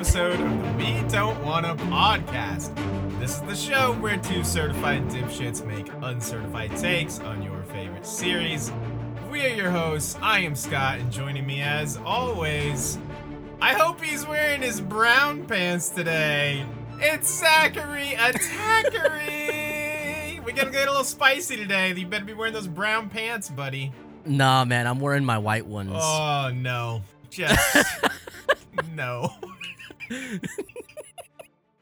welcome to another episode of the We Don't Wanna podcast. This is the show where two certified dipshits make uncertified takes on your favorite series. We are your hosts. I am Scott, and joining me as always, I hope he's wearing his brown pants today. It's Zachary Attackery. we gotta get a little spicy today. You better be wearing those brown pants, buddy. Nah, man, I'm wearing my white ones. Oh no. Just no.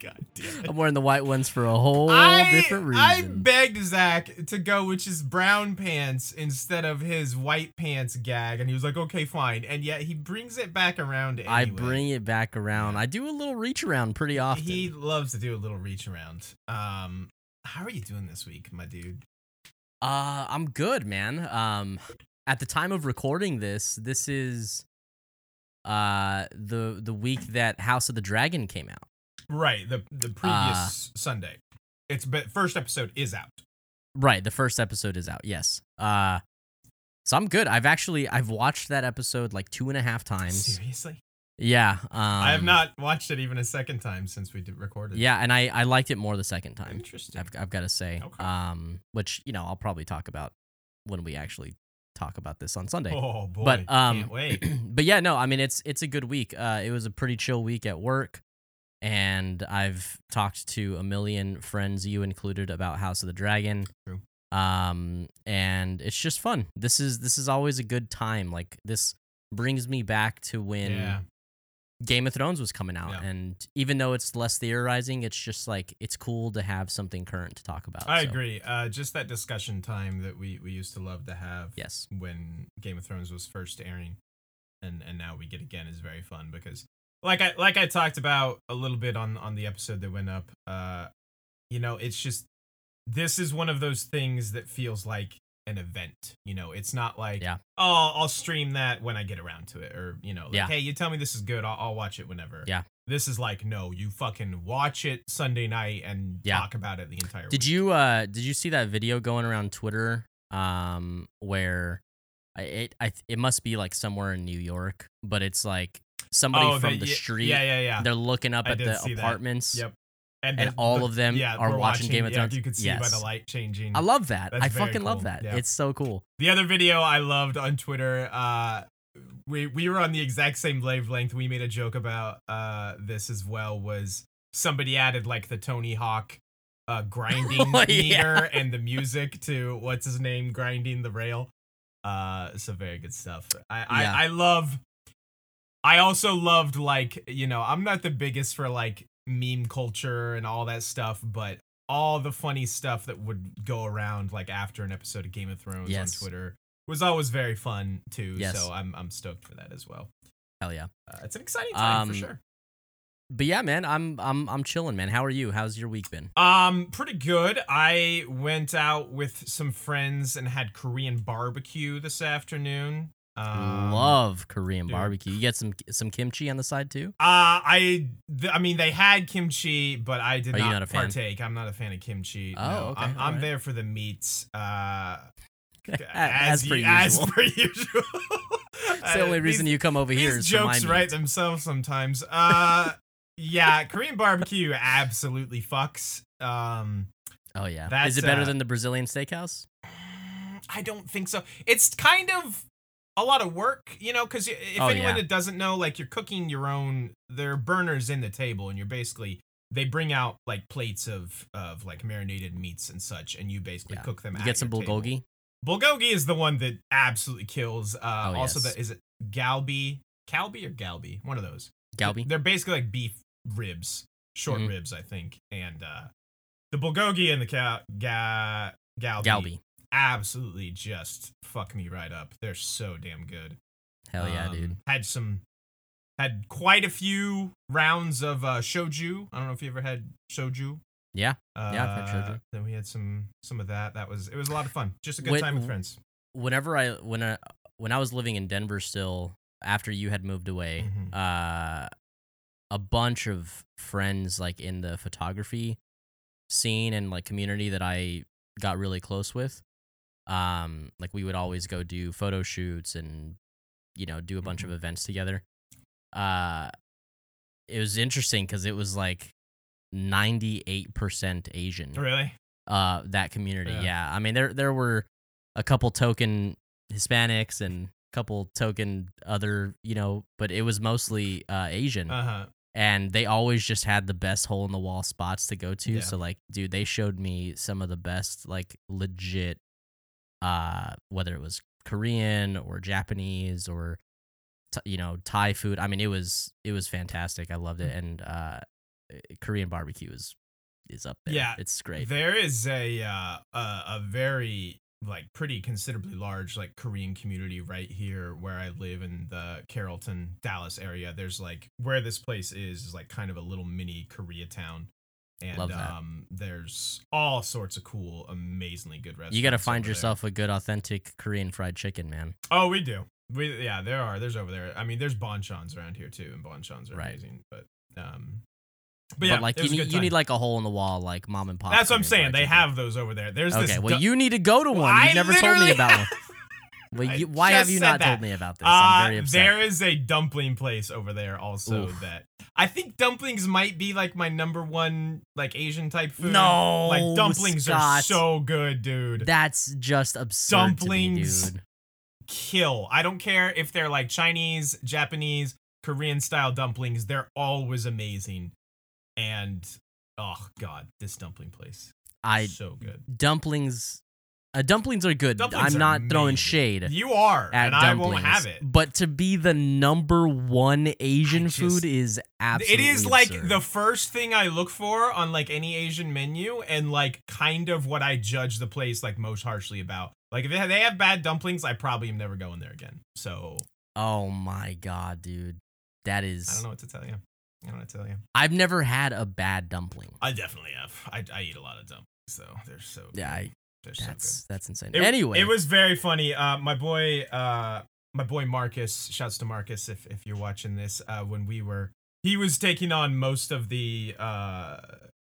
God damn it. I'm wearing the white ones for a whole I, different reason. I begged Zach to go with his brown pants instead of his white pants gag, and he was like, "Okay, fine." And yet he brings it back around. Anyway. I bring it back around. I do a little reach around pretty often. He loves to do a little reach around. Um, how are you doing this week, my dude? uh, I'm good, man. Um, at the time of recording this, this is uh the the week that House of the Dragon came out. Right, the the previous Sunday. It's but first episode is out. Right, the first episode is out. Yes. Uh, so I'm good. I've actually I've watched that episode like two and a half times. Seriously, Yeah. Um, I have not watched it even a second time since we did recorded. Yeah, and I I liked it more the second time. interesting. I've, I've got to say. Okay. Um, which you know I'll probably talk about when we actually talk about this on Sunday. Oh boy, but um, can't wait. but yeah, no, I mean it's it's a good week. Uh, it was a pretty chill week at work, and I've talked to a million friends, you included, about House of the Dragon. True. Um, and it's just fun. This is this is always a good time. Like this brings me back to when yeah, Game of Thrones was coming out, Yeah. and even though it's less theorizing, it's just like it's cool to have something current to talk about. I so, agree. Uh, just that discussion time that we we used to love to have. Yes. when Game of Thrones was first airing, and and now we get again is very fun because like I like I talked about a little bit on on the episode that went up. Uh, you know, it's just this is one of those things that feels like an event. You know, it's not like Yeah. oh I'll stream that when I get around to it, or you know, like, Yeah. hey, you tell me this is good, I'll, I'll watch it whenever. Yeah. This is like no, you fucking watch it Sunday night and Yeah. talk about it the entire. Did week. you uh did you see that video going around Twitter um where I- it I it must be like somewhere in New York, but it's like somebody Oh, from that- the street. Yeah, yeah, yeah. They're looking up I at the see that. apartments. Yep. And the- all the- of them yeah, are we're watching Game of yeah, Thrones? You could see by the light changing. I love that. That's I fucking love that. Yeah. It's so cool. the other video I loved on Twitter. Uh, we we were on the exact same wavelength. We made a joke about uh this as well. Was somebody added like the Tony Hawk uh grinding Oh, meter and the music to what's his name grinding the rail. Uh, so very good stuff. I. I, I love. I also loved like you know I'm not the biggest for like meme culture and all that stuff, but all the funny stuff that would go around like after an episode of Game of Thrones Yes. on Twitter was always very fun too. Yes. So I'm I'm stoked for that as well. Hell yeah. Uh, it's an exciting time Um, for sure. But yeah, man, I'm I'm I'm chilling, man. How are you? How's your week been? Um, pretty good. I went out with some friends and had Korean barbecue this afternoon. Um, Love Korean dude. barbecue. You get some some kimchi on the side too? Uh, I, th- I mean, they had kimchi, but I did Are not, not a fan? partake. I'm not a fan of kimchi. Oh, no. okay, I'm, I'm alright. there for the meats. Uh, as, per u- usual. As per usual. It's the only reason you come over here These is for my jokes write themselves sometimes. Uh, yeah, Korean barbecue absolutely fucks. Um, Oh yeah. Is it better uh, than the Brazilian steakhouse? I don't think so. It's kind of a lot of work, you know, because if Oh, anyone yeah. that doesn't know, like you're cooking your own, there are burners in the table, and you're basically they bring out like plates of of like marinated meats and such, and you basically Yeah. cook them. You get some your table. bulgogi? Bulgogi is the one that absolutely kills. Uh, Oh, also, yes. the is it galbi, calbi or galbi? One of those. Galbi? They're basically like beef ribs, short Mhm. ribs, I think, and uh, the bulgogi and the cal- ga- galbi, Galbi. Absolutely just fuck me right up. They're so damn good. Hell yeah, Um, dude. Had some, had quite a few rounds of uh, shoju. I don't know if you ever had shoju. Yeah. Uh, Yeah, I've had shoju. Then we had some some of that. That was it was a lot of fun. Just a good When- time with friends. Whenever I when I when I was living in Denver still after you had moved away, Mhm. uh a bunch of friends like in the photography scene and like community that I got really close with. Um like we would always go do photo shoots and you know, do a bunch Mm-hmm. of events together. Uh it was interesting because it was like 98% Asian. Really? Uh, that community. Yeah. Yeah. I mean, there there were a couple token Hispanics and a couple token other, you know, but it was mostly uh, Asian. Uh huh. and they always just had the best hole in the wall spots to go to. Yeah. So like, dude, they showed me some of the best, like legit, uh, whether it was Korean or Japanese or, you know, Thai food. I mean, it was it was fantastic. I loved Mm. it, and uh, Korean barbecue is is up there. Yeah, it's great. There is a uh, a a very like pretty considerably large like Korean community right here where I live in the Carrollton, Dallas area. There's like where this place is is like kind of a little mini Koreatown. And Love that. um there's all sorts of cool, amazingly good restaurants. you got to find over there. yourself a good, authentic Korean fried chicken, man. Oh, we do. We yeah, there are. There's over there. I mean, there's bonchons around here too, and bonchons are Right. amazing. But um, but, But, yeah, like you need you need like a hole in the wall, like mom and pop. That's what I'm saying. They chicken. have those over there. There's this. Okay, well, du- you need to go to one. I You never told me about one. Well, you, why have you not that. told me about this? I'm very Uh, upset. there is a dumpling place over there also Oof. that I think dumplings might be like my number one like Asian type food. No, like dumplings are so good, dude. That's just absurd Dumplings. me. Kill. I don't care if they're like Chinese, Japanese, Korean style dumplings. They're always amazing. And oh god, this dumpling place, I so good. dumplings. Uh, dumplings are good. Dumplings I'm not throwing shade You are, at and I won't have it. But to be the number one Asian just- food is absolutely. it is like absurd. the first thing I look for on like any Asian menu, and like kind of what I judge the place like most harshly about. Like if they have, bad dumplings, I probably am never going there again. So Oh my god, dude, that is. I don't know what to tell you. I don't know what to tell you. I've never had a bad dumpling. I definitely have. I, I eat a lot of dumplings, so they're so good. Yeah, I, they're so that's that's insane. It- anyway, it was very funny. Uh, my boy, uh, my boy Marcus. Shouts to Marcus if if you're watching this. Uh, when we were, he was taking on most of the uh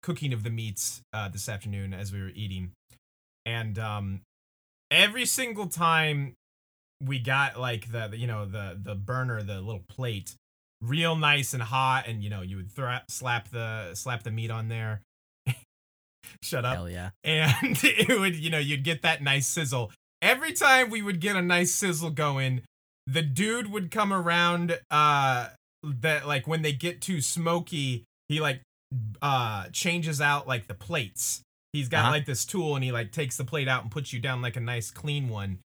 cooking of the meats uh this afternoon as we were eating, and um, every single time we got like the the, you know the the burner the little plate real nice and hot and you know you would thra- slap the slap the meat on there shut up hell yeah. and it would you know you'd get that nice sizzle every time we would get a nice sizzle going the dude would come around uh that like when they get too smoky he like uh changes out like the plates he's got Uh-huh. like this tool and he like takes the plate out and puts you down like a nice clean one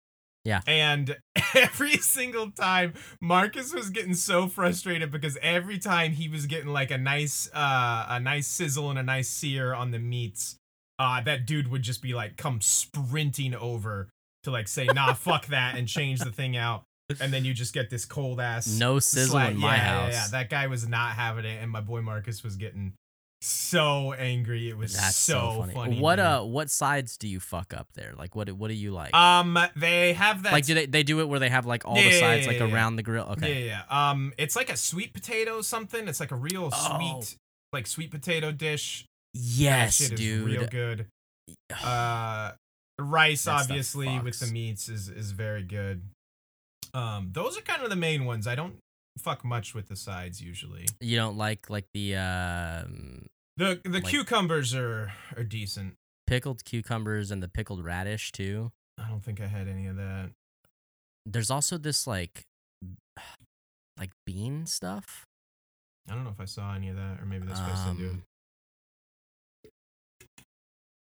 Yeah. and every single time marcus was getting so frustrated because every time he was getting like a nice uh a nice sizzle and a nice sear on the meats uh that dude would just be like come sprinting over to like say nah fuck that and change the thing out and then you just get this cold ass No sizzle slack- in my yeah, house. Yeah, yeah, that guy was not having it, and my boy Marcus was getting so angry. It was That's so, so funny. funny. what dude. uh, what sides do you fuck up there? Like, what what do you like? Um, they have that. like, do they they do it where they have like all Yeah, the sides yeah, like yeah, yeah. around the grill? Okay. Yeah, yeah. Um, it's like a sweet potato something. It's like a real Oh. sweet, like sweet potato dish. That Yes, shit is dude. real good. Uh, rice That's obviously with the meats is is very good. Um, those are kind of the main ones. I don't fuck much with the sides usually. you don't like like the um, The the Like- cucumbers are are decent. pickled cucumbers and the pickled radish too. I don't think I had any of that. There's also this like like bean stuff. I don't know if I saw any of that, or maybe this place didn't do it. Um,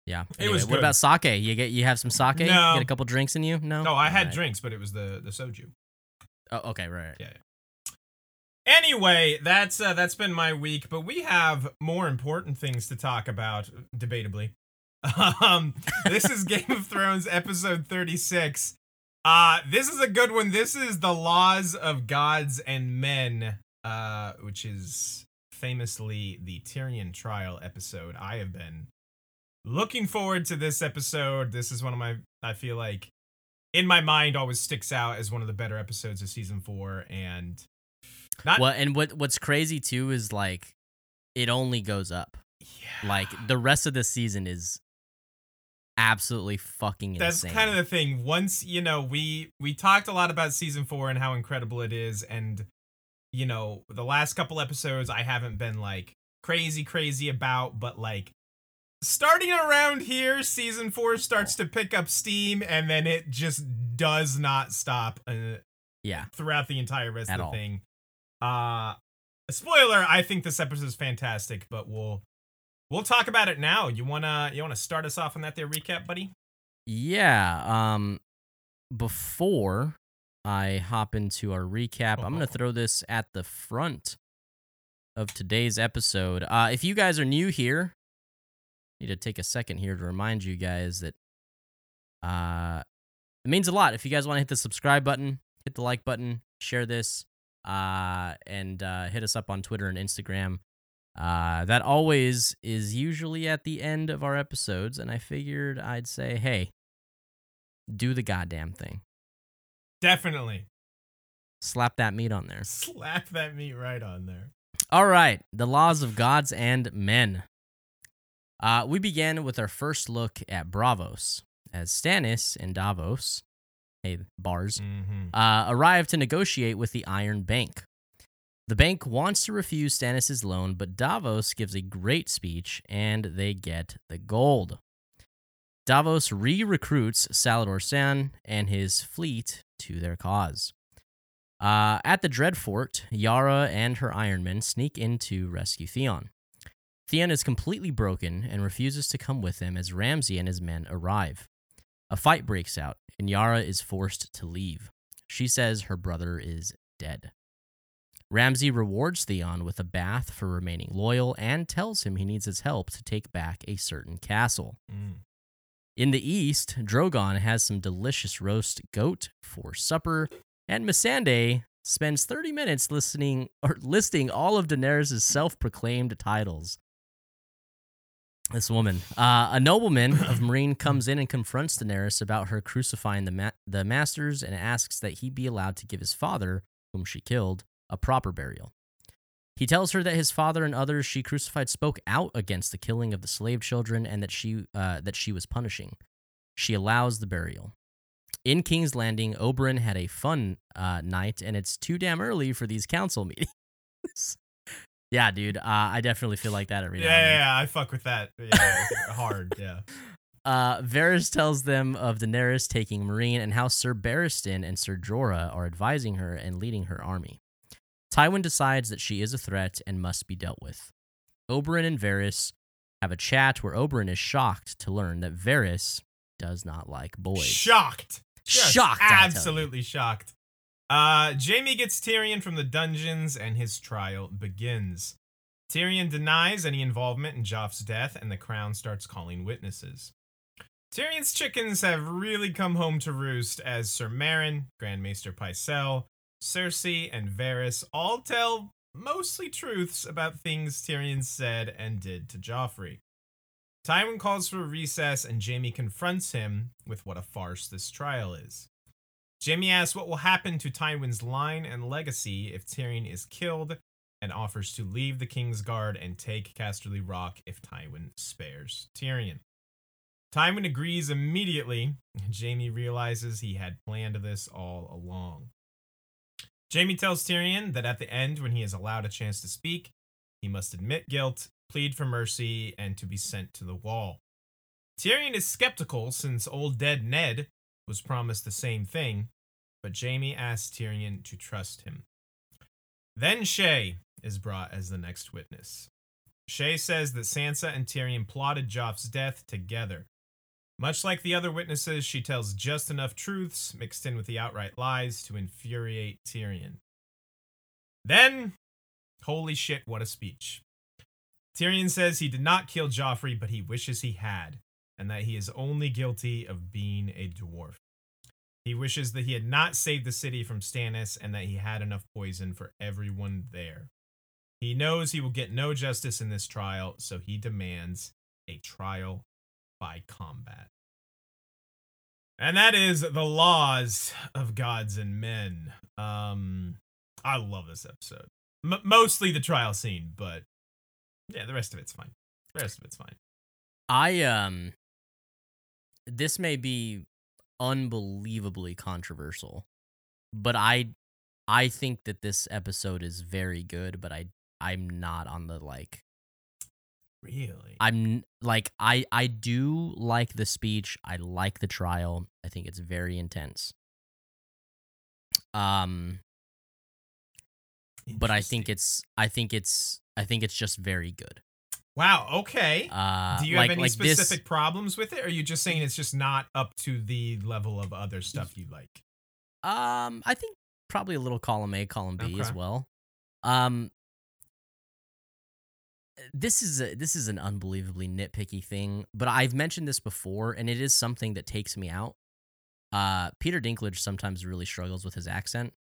Yeah. It Anyway, was what about sake? You get you have some sake? You get a couple drinks in you? No. No, I had Alright. drinks, but it was the the soju. Oh, okay, right. right. Yeah. Anyway, that's uh, that's been my week, but we have more important things to talk about, debatably. Um, this is Game of Thrones episode 36. Uh, this is a good one. This is the laws of gods and men, uh, which is famously the Tyrion trial episode. I have been looking forward to this episode. This is one of my I feel like in my mind always sticks out as one of the better episodes of season 4 and not Well, and what what's crazy too is like it only goes up. yeah. Like the rest of the season is absolutely fucking that's kind of the thing once you know we we talked a lot about season four and how incredible it is and you know, the last couple episodes I haven't been like crazy, crazy about, but like starting around here, season four starts to pick up steam and then it just does not stop uh, Yeah. throughout the entire rest At of the all. thing. Uh spoiler, I think this episode is fantastic, but we'll we'll talk about it now. You wanna you wanna start us off on that there recap, buddy? Yeah. Um, before I hop into our recap, I'm gonna Uh-huh. throw this at the front of today's episode. Uh, if you guys are new here, I need to take a second here to remind you guys that uh, it means a lot. If you guys want to hit the subscribe button, hit the like button, share this, uh, and uh, hit us up on Twitter and Instagram. Uh, that always is usually at the end of our episodes, and I figured I'd say, hey, do the goddamn thing. Definitely. Slap that meat on there. Slap that meat right on there. All right, the laws of gods and men. Uh, we begin with our first look at Braavos, as Stannis and Davos, hey, bars, Mm-hmm. uh, arrive to negotiate with the Iron Bank. The bank wants to refuse Stannis' loan, but Davos gives a great speech and they get the gold. Davos re recruits Salladhor Saan and his fleet to their cause. Uh, at the Dreadfort, Yara and her Ironmen sneak in to rescue Theon. Theon is completely broken and refuses to come with them as Ramsay and his men arrive. A fight breaks out, and Yara is forced to leave. She says her brother is dead. Ramsay rewards Theon with a bath for remaining loyal and tells him he needs his help to take back a certain castle. Mm. In the east, Drogon has some delicious roast goat for supper, and Missandei spends 30 minutes listening or listing all of Daenerys' self-proclaimed titles. This woman, uh, a nobleman of Meereen, comes in and confronts Daenerys about her crucifying the ma- the masters and asks that he be allowed to give his father, whom she killed, a proper burial. He tells her that his father and others she crucified spoke out against the killing of the slave children and that she uh, that she was punishing. She allows the burial. In King's Landing, Oberyn had a fun uh, night, and it's too damn early for these council meetings. Yeah, dude, uh, I definitely feel like that every Yeah, now yeah, yeah, I fuck with that. Yeah, hard. Yeah. Uh, Varys tells them of Daenerys taking Meereen and how Sir Barristan and Sir Jorah are advising her and leading her army. Tywin decides that she is a threat and must be dealt with. Oberyn and Varys have a chat where Oberyn is shocked to learn that Varys does not like boys. Shocked. Just shocked, I tell you. Absolutely shocked. Uh, Jaime gets Tyrion from the dungeons and his trial begins. Tyrion denies any involvement in Joff's death and the crown starts calling witnesses. Tyrion's chickens have really come home to roost as Sir Meryn, Grand Maester Pycelle, Cersei, and Varys all tell mostly truths about things Tyrion said and did to Joffrey. Tywin calls for a recess and Jaime confronts him with what a farce this trial is. Jaime asks what will happen to Tywin's line and legacy if Tyrion is killed and offers to leave the King's Guard and take Casterly Rock if Tywin spares Tyrion. Tywin agrees immediately. Jaime realizes he had planned this all along. Jaime tells Tyrion that at the end, when he is allowed a chance to speak, he must admit guilt, plead for mercy, and to be sent to the wall. Tyrion is skeptical since old dead Ned was promised the same thing, but Jaime asks Tyrion to trust him. Then Shae is brought as the next witness. Shae says that Sansa and Tyrion plotted Joff's death together. Much like the other witnesses, she tells just enough truths mixed in with the outright lies to infuriate Tyrion. Then, holy shit, what a speech. Tyrion says he did not kill Joffrey, but he wishes he had, and that he is only guilty of being a dwarf. He wishes that he had not saved the city from Stannis and that he had enough poison for everyone there. He knows he will get no justice in this trial, so he demands a trial by combat. And that is the laws of gods and men. Um, I love this episode. M- mostly the trial scene, but yeah, the rest of it's fine. The rest of it's fine. I um this may be unbelievably controversial, but I I think that this episode is very good, but I I'm not on the like Really? I'm like I I do like the speech. I like the trial. I think it's very intense. Um but I think it's I think it's I think it's just very good. Wow, okay. Uh Do you like, have any like this- specific problems with it, or are you just saying it's just not up to the level of other stuff you like? Um, I think probably a little column A, column B as well. Um, this is a, this is an unbelievably nitpicky thing, but I've mentioned this before, and it is something that takes me out. Uh, Peter Dinklage sometimes really struggles with his accent.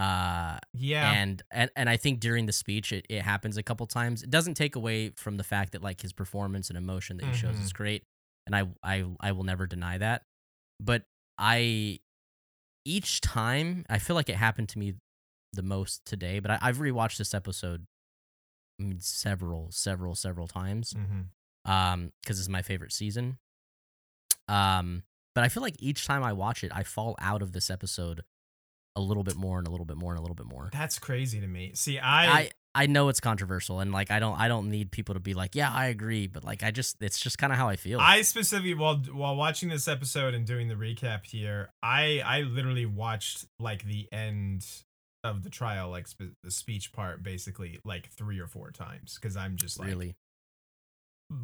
Uh, Yeah. and and and I think during the speech it, it happens a couple times. It doesn't take away from the fact that like his performance and emotion that he shows is great, and I I I will never deny that. But I each time I feel like it happened to me the most today. But I, I've rewatched this episode I mean, several several several times Mhm. um because it's my favorite season. Um, but I feel like each time I watch it, I fall out of this episode a little bit more and a little bit more and a little bit more. That's crazy to me. See, I, I I know it's controversial and like I don't I don't need people to be like, yeah, I agree, but like I just it's just kind of how I feel. I specifically while while watching this episode and doing the recap here, I I literally watched like the end of the trial, like sp- the speech part, basically like three or four times because I'm just like really.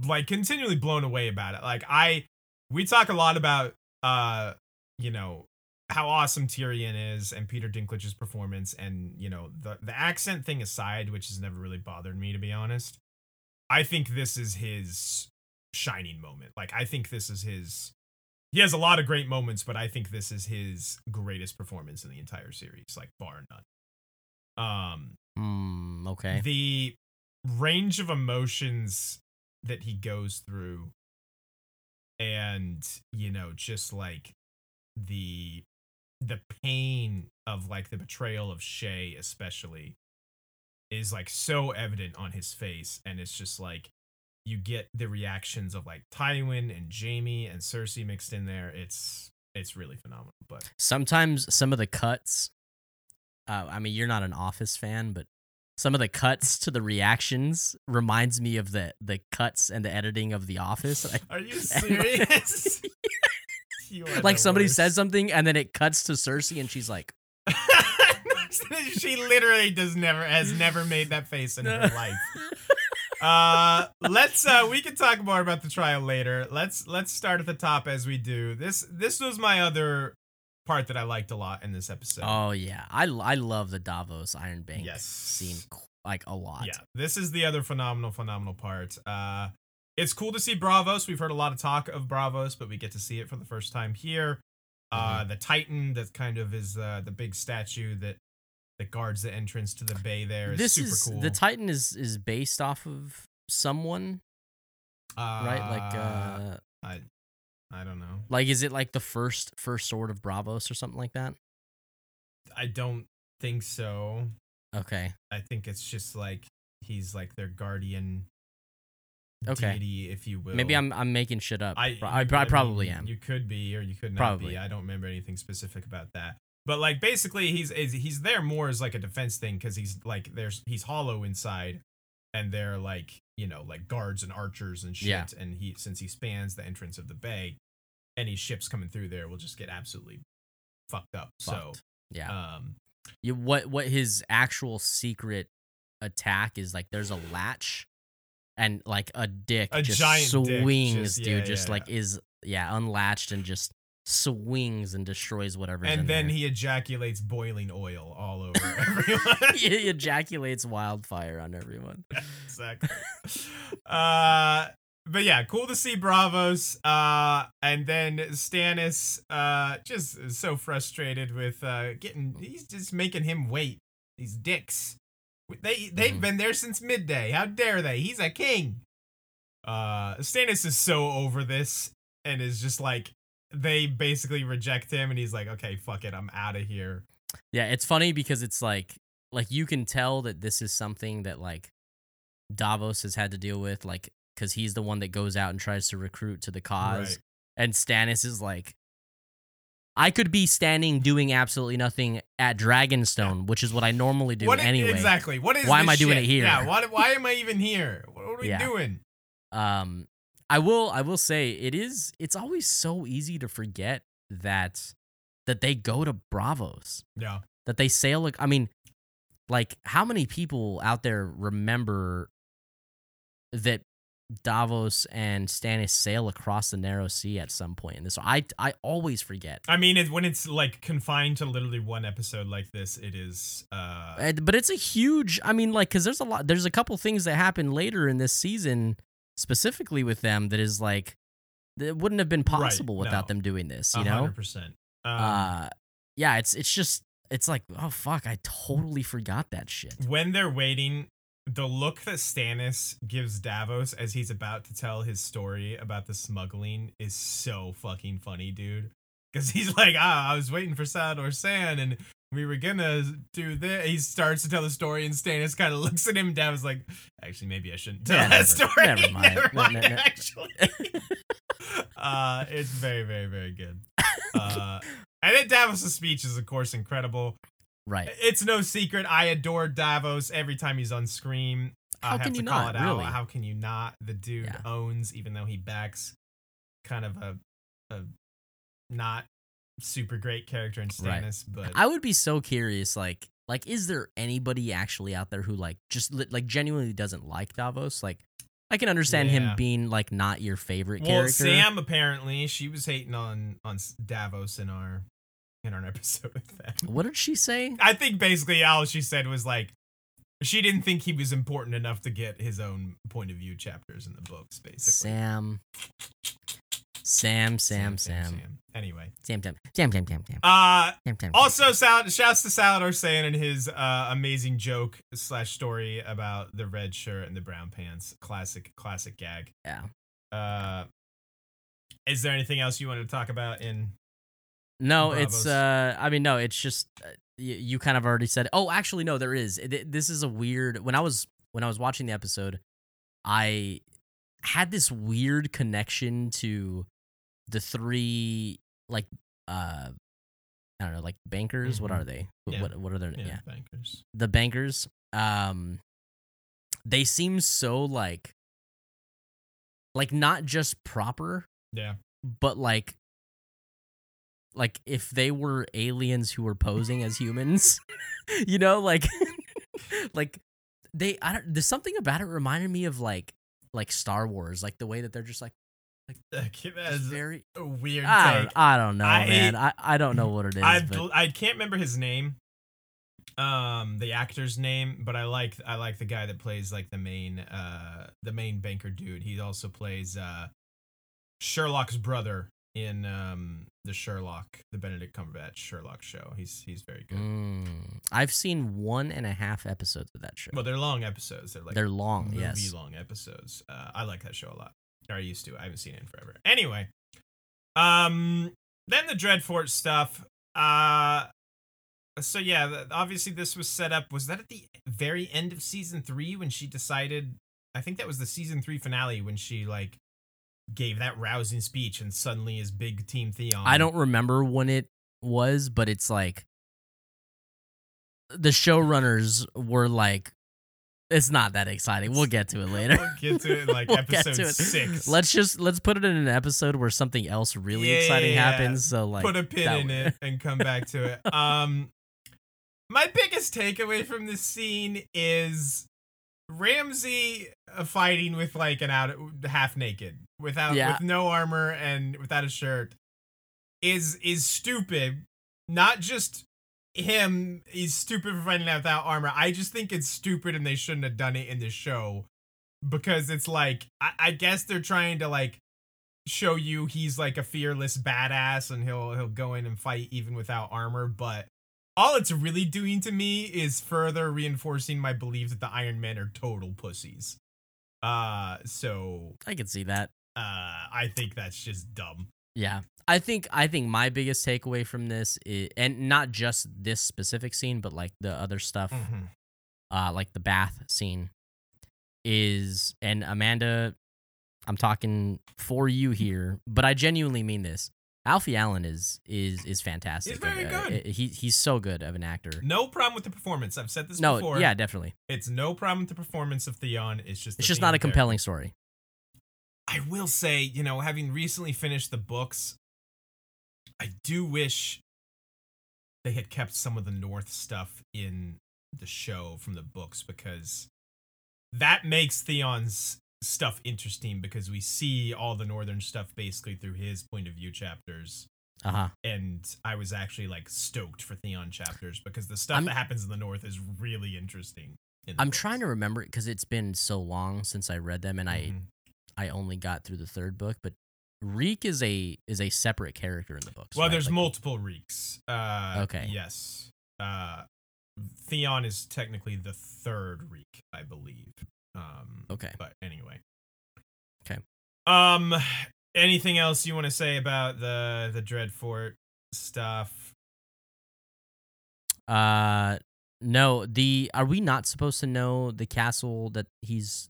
like continually blown away about it. Like I we talk a lot about uh you know how awesome Tyrion is and Peter Dinklage's performance and you know the the accent thing aside, which has never really bothered me to be honest. I think this is his shining moment. Like I think this is his he has a lot of great moments, but I think this is his greatest performance in the entire series, like bar none. Um Hmm, okay. the range of emotions that he goes through and you know just like the the pain of like the betrayal of Shae especially is like so evident on his face and it's just like you get the reactions of like Tywin and Jaime and Cersei mixed in there. It's it's really phenomenal but Sometimes some of the cuts uh I mean you're not an office fan, but some of the cuts to the reactions reminds me of the the cuts and the editing of The Office. Are you serious like somebody worst. says something and then it cuts to Cersei and she's like, she literally does never has never made that face in her life. Uh let's uh we can talk more about the trial later. Let's let's start at the top as we do. This this was my other part that I liked a lot in this episode. "Oh yeah, I I love the Davos Iron Bank Yes. scene like a lot." Yeah, this is the other phenomenal, phenomenal part. Uh, it's cool to see Braavos. We've heard a lot of talk of Braavos, but we get to see it for the first time here. Uh, Mm-hmm. the Titan that kind of is uh, the big statue that that guards the entrance to the bay. There is this super is cool. the Titan is is based off of someone, uh, right? Like uh I, I don't know. like is it like the first first sword of Bravos or something like that? I don't think so. Okay. I think it's just like he's like their guardian. Okay. Deity, if you will. Maybe I'm I'm making shit up. I, I, I probably mean, am. You could be, or you could not Probably. be. I don't remember anything specific about that. But like, basically, he's is he's there more as like a defense thing because he's like there's he's hollow inside, and they're like you know like guards and archers and shit. Yeah. And he since he spans the entrance of the bay, any ships coming through there will just get absolutely fucked up. Fucked. Yeah. Um, you, what what his actual secret attack is like there's a latch and like a dick A just giant dick swings just- dude yeah, just yeah. like is yeah unlatched and just swings and destroys whatever's in and then there. he ejaculates boiling oil all over everyone. he ejaculates wildfire on everyone exactly. uh, but yeah, cool to see Braavos. Uh, and then Stannis, uh, just so frustrated with uh getting. He's just making him wait. These dicks. They they've Mhm. been there since midday. How dare they? He's a king. Uh, Stannis is so over this and is just like they basically reject him, and he's like, okay, fuck it, I'm out of here. yeah it's funny because it's like like you can tell that this is something that like davos has had to deal with like because he's the one that goes out and tries to recruit to the cause Right. and stannis is like I could be standing doing absolutely nothing at Dragonstone, which is what I normally do What anyway. Exactly. What is Why am I doing it here? Yeah. Why, why am I even here? What are we Yeah. doing? Um, I will. I will say it is. It's always so easy to forget that that they go to Braavos. Yeah. That they sail. Like, I mean, like how many people out there remember that Davos and Stannis sail across the narrow sea at some point in this? I I always forget. I mean, it, when it's like confined to literally one episode like this, it is. uh but it's a huge i mean like because there's a lot there's a couple things that happen later in this season specifically with them that is like that wouldn't have been Right, possible without no. them doing this you A know hundred percent. Um, uh yeah it's it's just it's like oh fuck i totally forgot that shit when they're waiting, the look that Stannis gives Davos as he's about to tell his story about the smuggling is so fucking funny, dude. Because he's like, ah, I was waiting for Salladhor Saan and we were gonna do this. He starts to tell the story and Stannis kind of looks at him. Davos like, actually, maybe I shouldn't tell Yeah, that never- story. never mind. Never No, no, no. actually. uh, it's very, very, very good. Uh, and then Davos' speech is, of course, incredible. Right It's no secret. I adore Davos every time he's on screen. I How have can to you call not, it out. really? How can you not? The dude Yeah. owns, even though he backs kind of a, a not super great character in Right. Stannis, but i would be so curious like like is there anybody actually out there who like just like genuinely doesn't like davos like i can understand Yeah. him being like not your favorite well, character Sam apparently she was hating on on Davos in our in our episode with them. what did she say I think basically all she said was like she didn't think he was important enough to get his own point of view chapters in the books, basically. Sam. Sam, Sam, Sam. Anyway, Sam, Sam, Sam, Sam, Sam, Sam, uh, Sam, Sam. also Sal- shouts to Salladhor Saan and his uh, amazing joke slash story about the red shirt and the brown pants. Classic, classic gag. Yeah. Uh, is there anything else you wanted to talk about in? No, Braavos. it's uh I mean no, it's just uh, you, you kind of already said. Oh, actually no, there is. It, this is a weird when I was when I was watching the episode, I had this weird connection to the three like uh I don't know, like bankers, what Mhm. are they? Yeah. What what are their Yeah, yeah. bankers. the bankers um they seem so like like not just proper Yeah. but like like if they were aliens who were posing as humans you know like like they i don't there's something about it reminded me of like like star wars like the way that they're just like like is very a weird I don't, I don't know I- man. I, I don't know what it is I but I can't remember his name, um, the actor's name, but I like I like the guy that plays like the main uh the main banker dude. He also plays uh Sherlock's brother in um the Sherlock the Benedict Cumberbatch Sherlock show. He's he's very good. Mm, i've seen one and a half episodes of that show Well, they're long episodes. They're like they're long movie yes long episodes. Uh, I like that show a lot. Or I used to. I haven't seen it in forever. Anyway, um, then the Dreadfort stuff. Uh, so yeah, obviously this was set up. Was that at the very end of season three when she decided? I think that was the season three finale when she like gave that rousing speech and suddenly is big Team Theon. I don't remember when it was, but it's like the showrunners were like, "It's not that exciting. We'll get to it later. We'll get to it in like We'll episode it. six. Let's just let's put it in an episode where something else really Yeah, exciting yeah, yeah. happens. So like, put a pin in way. it and come back to it. Um, my biggest takeaway from this scene is Ramsay uh, fighting with like an out half naked, without Yeah. with no armor and without a shirt, is is stupid. Not just him, he's stupid for fighting out without armor. I just think it's stupid, and they shouldn't have done it in the show because it's like I, I guess they're trying to like show you he's like a fearless badass and he'll he'll go in and fight even without armor but all it's really doing to me is further reinforcing my belief that the iron men are total pussies uh so I can see that. uh i think that's just dumb Yeah. I think I think my biggest takeaway from this is, and not just this specific scene, but like the other stuff, Mhm. uh, like the bath scene, is and Amanda, I'm talking for you here, but I genuinely mean this. Alfie Allen is is is fantastic. He's very Uh, good. he he's so good of an actor. No problem with the performance. I've said this No, before. yeah, definitely. It's no problem with the performance of Theon. It's just It's just not a compelling story. I will say, you know, having recently finished the books, I do wish they had kept some of the North stuff in the show from the books because that makes Theon's stuff interesting because we see all the Northern stuff basically through his point of view chapters. Uh huh. And I was actually like stoked for Theon chapters because the stuff I'm- that happens in the North is really interesting. in I'm trying to remember it because it's been so long since I read them, and I Mhm. I only got through the third book. But Reek is a is a separate character in the books. Well, right? there's Like, multiple reeks. Uh, Okay. Yes. Uh, Theon is technically the third reek, I believe. Um, Okay. But anyway. Okay. Um. Anything else you want to say about the the Dreadfort stuff? Uh, no. The are we not supposed to know the castle that he's?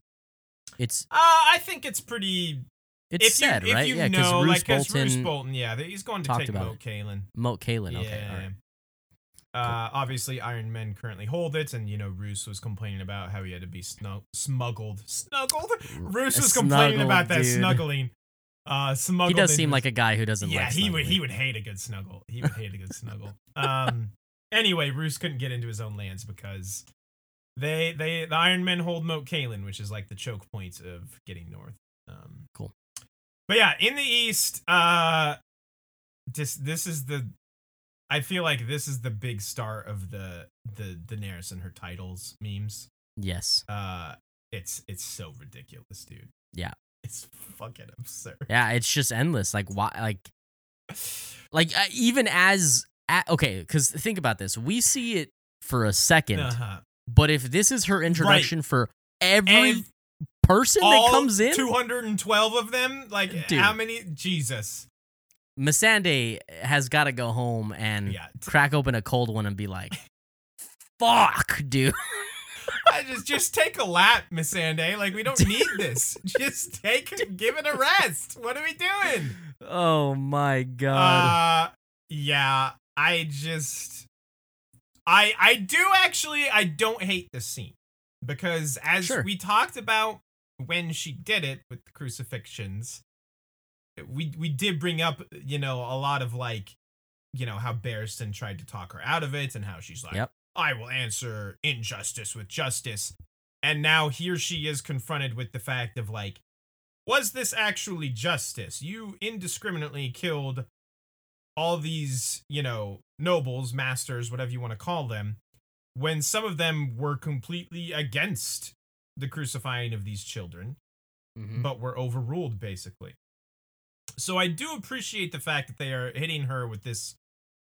It's Uh, I think it's pretty. it's if said you, right, If you yeah, because know, Roose like, Bolton, Roose Bolton, yeah, he's going to take about Moat. Cailin. Moat Cailin. Yeah. Okay, all right. Uh, obviously, Iron Men currently hold it, and you know, Roose was complaining about how he had to be snug- smuggled. Snuggled? Roose was complaining Snuggled, about that dude. snuggling. Uh, smuggled. He does seem his- like a guy who doesn't yeah. like. he would. He would hate a good snuggle. He would hate a good snuggle. Um. Anyway, Roose couldn't get into his own lands because they they the Iron Men hold Moat Cailin, which is like the choke point of getting north. Um, Cool. But yeah, in the east, uh, this this is the. I feel like this is the big start of the the Daenerys and her titles memes. Yes. Uh, it's it's so ridiculous, dude. Yeah. It's fucking absurd. Yeah, it's just endless. Like why? Like like uh, even as a okay, because think about this. We see it for a 2nd Uh-huh. but if this is her introduction for every And person that comes in, 212 of them like Dude. how many jesus Missandei has got to go home and yeah crack open a cold one and be like, "Fuck, dude." I just just take a lap Missandei. like we don't need this just take give it a rest what are we doing Oh my god. uh yeah i just i i do actually i don't hate the scene because as Sure. we talked about when she did it with the crucifixions we we did bring up you know a lot of like you know how Barristan tried to talk her out of it and how she's like Yep. I will answer injustice with justice and now here she is confronted with the fact of like was this actually justice you indiscriminately killed all these you know nobles masters whatever you want to call them when some of them were completely against the crucifying of these children Mhm. but were overruled basically. So I do appreciate the fact that they are hitting her with this,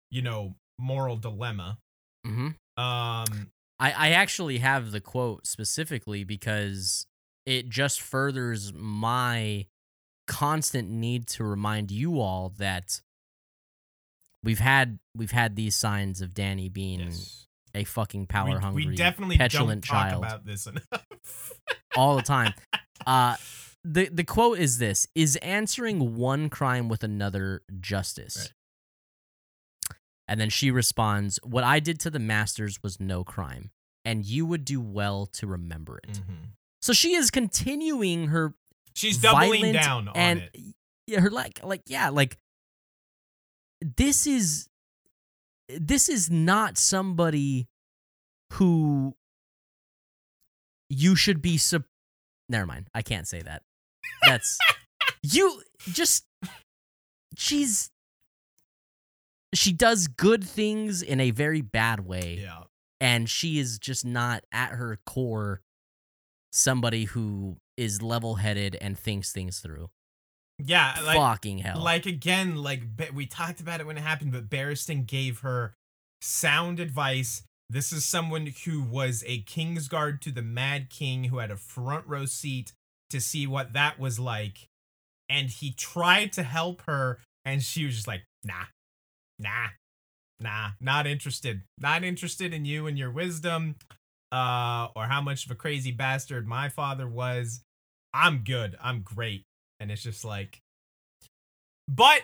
you know, moral dilemma. Mhm. Um, I, I actually have the quote specifically because it just furthers my constant need to remind you all that we've had we've had these signs of Dany being yes. a fucking power hungry we definitely petulant don't talk child about this enough. all the time. Uh the the quote is this is answering one crime with another justice. Right. And then she responds, "What I did to the masters was no crime, and you would do well to remember it." Mhm. So she is continuing her She's doubling down on and it. yeah, her like like yeah, like this is this is not somebody who you should be sup- never mind i can't say that that's you just she's she does good things in a very bad way Yeah. and she is just not at her core somebody who is level-headed and thinks things through Yeah. Like, fucking hell like again, like we talked about it when it happened, but Barristan gave her sound advice. This is someone who was a Kingsguard to the Mad King, who had a front row seat to see what that was like, and he tried to help her, and she was just like, "Nah, nah, nah, not interested. Not interested in you and your wisdom, uh, or how much of a crazy bastard my father was. I'm good. I'm great." And it's just like, but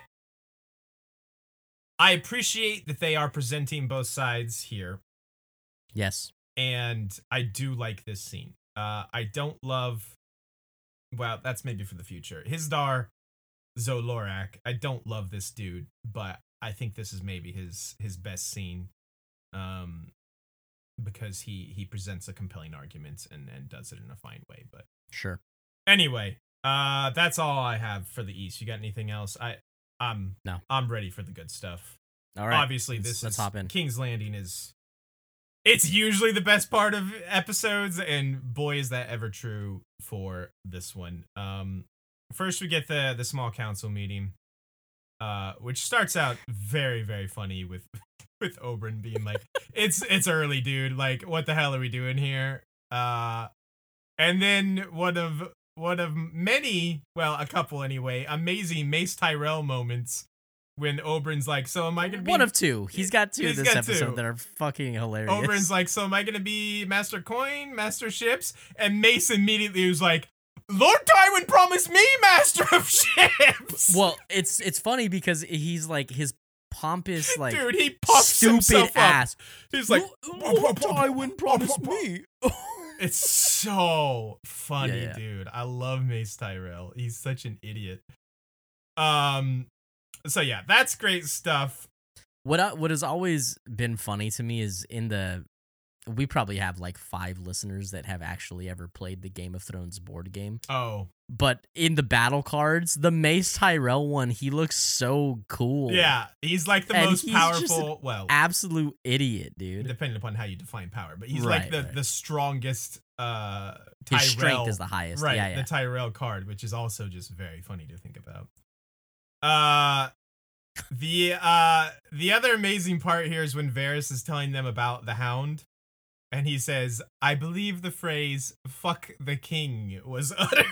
I appreciate that they are presenting both sides here, Yes. and I do like this scene. Uh, I don't love. Well, that's maybe for the future. Hizdar zo Loraq. I don't love this dude, but I think this is maybe his his best scene, um, because he he presents a compelling argument and and does it in a fine way. But Sure. anyway, uh, that's all I have for the East. You got anything else? I I'm No. I'm ready for the good stuff. All right. Obviously, let's- this let's is hop in. King's Landing is. It's usually the best part of episodes, and boy, is that ever true for this one. Um, first we get the the small council meeting, uh, which starts out very very funny with with Oberyn being like, "It's it's early, dude. Like, what the hell are we doing here?" Uh, and then one of one of many, well, a couple anyway, amazing Mace Tyrell moments when Oberyn's like, "So am I gonna be One of two. He's got two He's this got episode two. that are fucking hilarious. Oberyn's like, so am I gonna be Master Coin, Master Ships? And Mace immediately was like, Lord Tywin promised me Master of Ships. well, it's it's funny because he's like his pompous like dude, he puffs stupid himself up. He's like, Lord Tywin promised me. it's so funny, Yeah, yeah. dude. I love Mace Tyrell. He's such an idiot. Um, so yeah, that's great stuff. What I, what has always been funny to me is in the we probably have like five listeners that have actually ever played the Game of Thrones board game. Oh, But in the battle cards, the Mace Tyrell one, he looks so cool. yeah, he's like the And most powerful. Well, Absolute idiot, dude. depending upon how you define power, but he's Right, like the right. the strongest. Uh, His Tyrell, strength is the highest. right? Yeah, yeah. The Tyrell card, which is also just very funny to think about. Uh, the uh the other amazing part here is when Varys is telling them about the Hound, and he says, "I believe the phrase "fuck the king" was uttered."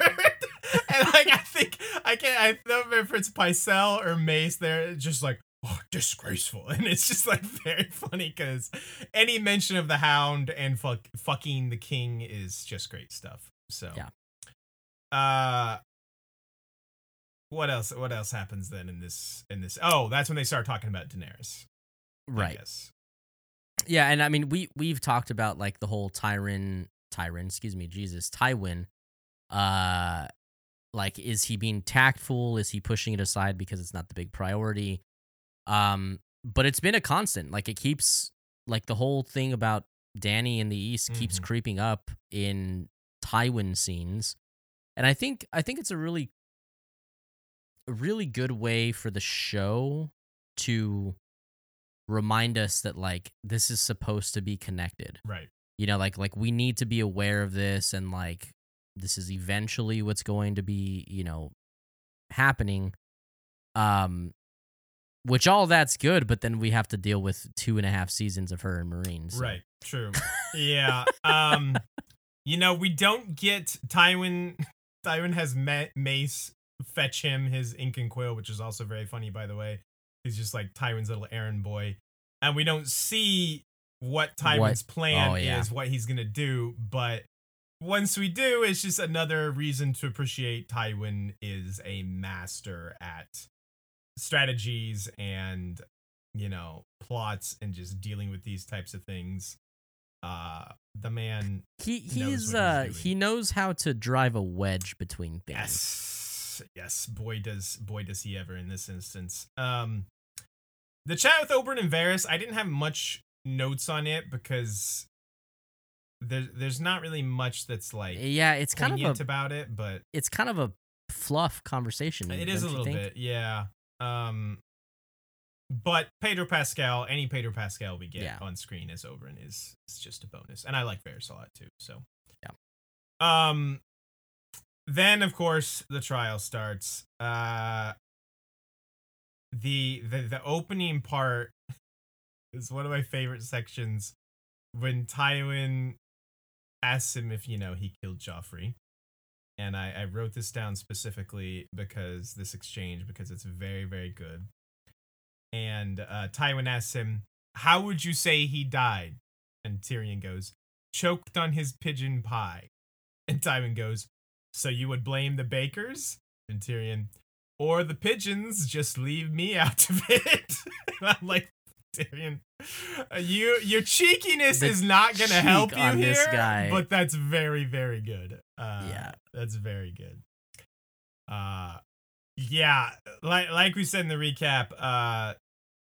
and like I think I can't I don't remember if it's Pycelle or Mace. They're just like. Oh, disgraceful, and it's just like very funny because any mention of the Hound and fuck fucking the king is just great stuff. So Yeah. Uh, what else? What else happens then in this? In this? Oh, that's when they start talking about Daenerys. Right. Yes. Yeah, and I mean we we've talked about like the whole Tyron Tyron, excuse me, Jesus, Tywin. Uh like is he being tactful? Is he pushing it aside because it's not the big priority? Um but it's been a constant. Like it keeps like the whole thing about Dany in the East keeps Mhm. creeping up in Tywin scenes. And I think I think it's a really a really good way for the show to remind us that like this is supposed to be connected. Right. You know, like like we need to be aware of this and like this is eventually what's going to be, you know, happening. Um which all that's good, but then we have to deal with two and a half seasons of her and Meereen. Right. True. yeah. Um. You know, we don't get Tywin. Tywin has met Mace fetch him his ink and quill, which is also very funny, by the way. He's just like Tywin's little errand boy, and we don't see what Tywin's plan Oh, yeah. is, what he's gonna do. But once we do, it's just another reason to appreciate Tywin is a master at strategies and you know plots and just dealing with these types of things. Uh, the man He he's what uh he knows how to drive a wedge between things. Yes. Yes, boy does boy does he ever in this instance. Um the chat with Oberyn and Varys, I didn't have much notes on it because there, there's not really much that's like Yeah, it's kind of a about it, but it's kind of a fluff conversation. it is a little bit, yeah. Um but Pedro Pascal, any Pedro Pascal we get Yeah. on screen as Oberyn is is just a bonus. And I like Varys a lot too, so Yeah. Um then of course the trial starts. Uh the the the opening part is one of my favorite sections when Tywin asks him if you know he killed Joffrey. And I, I wrote this down specifically because this exchange because it's very very good. And uh, Tywin asks him, "How would you say he died?" And Tyrion goes, "Choked on his pigeon pie." And Tywin goes, "So you would blame the bakers?" And Tyrion, "Or the pigeons? Just leave me out of it." I'm like Tyrion, uh, you your cheekiness The is not gonna help you here, this guy. but that's very very good. Uh, Yeah. that's very good. Uh, yeah, like like we said in the recap, uh,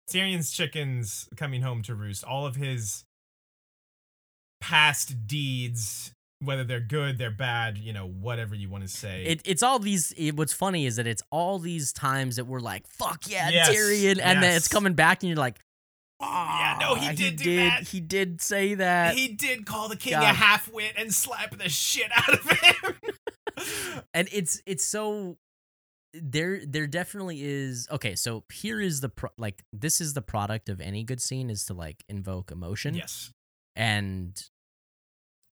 Tyrion's chickens coming home to roost. All of his past deeds, whether they're good, they're bad, you know, whatever you want to say. It, it's all these. It, what's funny is that it's all these times that we're like, "Fuck yeah, Yes, Tyrion," and then it's coming back, and you're like, Yeah, no, he "Ah, did do did. that." He did say that." he did call the king God. a half-wit and slap the shit out of him. and it's it's so there there definitely is okay so here is the pro- like this is the product of any good scene is to like invoke emotion yes. and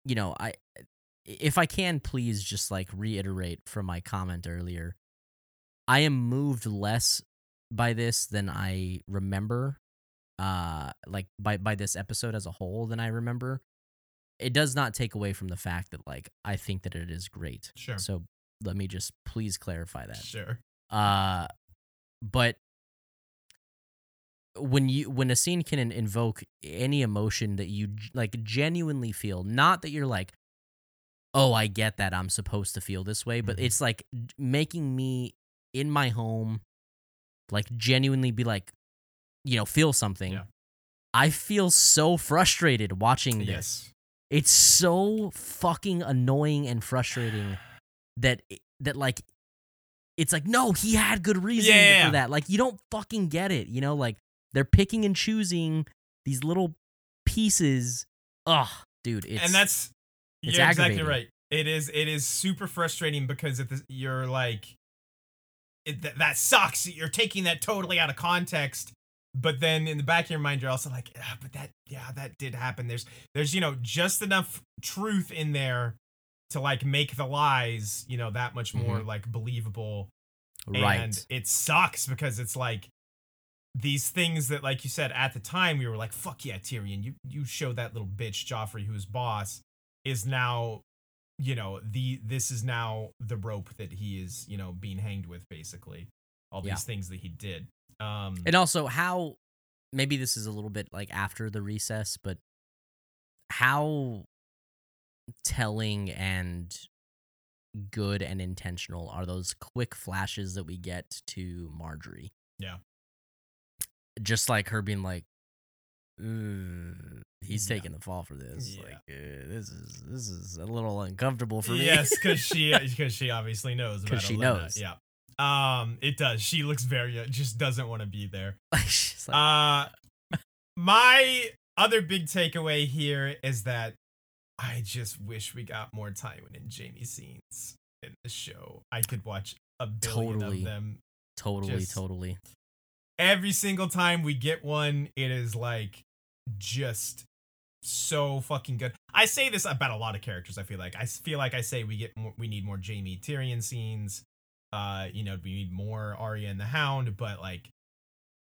you know i if i can please just like reiterate from my comment earlier i am moved less by this than i remember uh like by by this episode as a whole than i remember it does not take away from the fact that like i think that it is great Sure. so let me just please clarify that Sure. uh but when you when a scene can in- invoke any emotion that you like genuinely feel not that you're like oh i get that i'm supposed to feel this way but Mhm. it's like making me in my home like genuinely be like you know feel something Yeah. i feel so frustrated watching this Yes. it's so fucking annoying and frustrating that that like it's like no he had good reason yeah. for that like you don't fucking get it you know like they're picking and choosing these little pieces ugh dude it's and that's it's you're exactly right. It is it is super frustrating because the, you're like it, th- that sucks. You're taking that totally out of context. But then in the back of your mind, you're also like, ah, but that, yeah, that did happen. There's, there's, you know, just enough truth in there to like make the lies, you know, that much more like believable. right And it sucks because it's like these things that, like you said, at the time we were like, "Fuck yeah, Tyrion! You you showed that little bitch Joffrey, who's boss, is now, you know, the this is now the rope that he is, you know, being hanged with, basically. All these Yeah. things that he did. Um, and also how maybe this is a little bit like after the recess but how telling and good and intentional are those quick flashes that we get to Margaery Yeah. Just like her being like "Ugh, he's Yeah. taking the fall for this Yeah. like uh, this is this is a little uncomfortable for me yes, because she because she obviously knows. 'Cause about she knows. Yeah. Um, it does. She looks very uh, just doesn't want to be there. She's like, Uh, my other big takeaway here is that I just wish we got more Tywin and Jaime scenes in the show. I could watch a billion Totally. of them totally just- totally every single time we get one. It is like just so fucking good. I say this about a lot of characters. I feel like I feel like I say we get more, we need more Jaime Tyrion scenes. Uh, you know, we need more Arya and the Hound, but like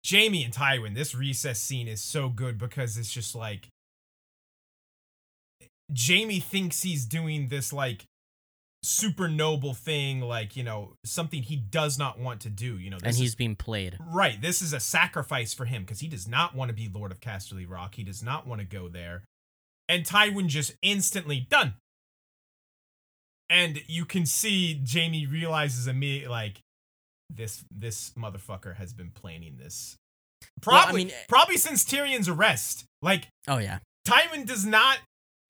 Jaime and Tywin, this recess scene is so good because it's just like Jaime thinks he's doing this like super noble thing, like, you know, something he does not want to do. You know, this and is- he's being played Right. This is a sacrifice for him because he does not want to be Lord of Casterly Rock. He does not want to go there. And Tywin just instantly done. And you can see Jaime realizes immediately like this this motherfucker has been planning this. Well, I Probably mean- eh probably since Tyrion's arrest. Like oh yeah Tywin does not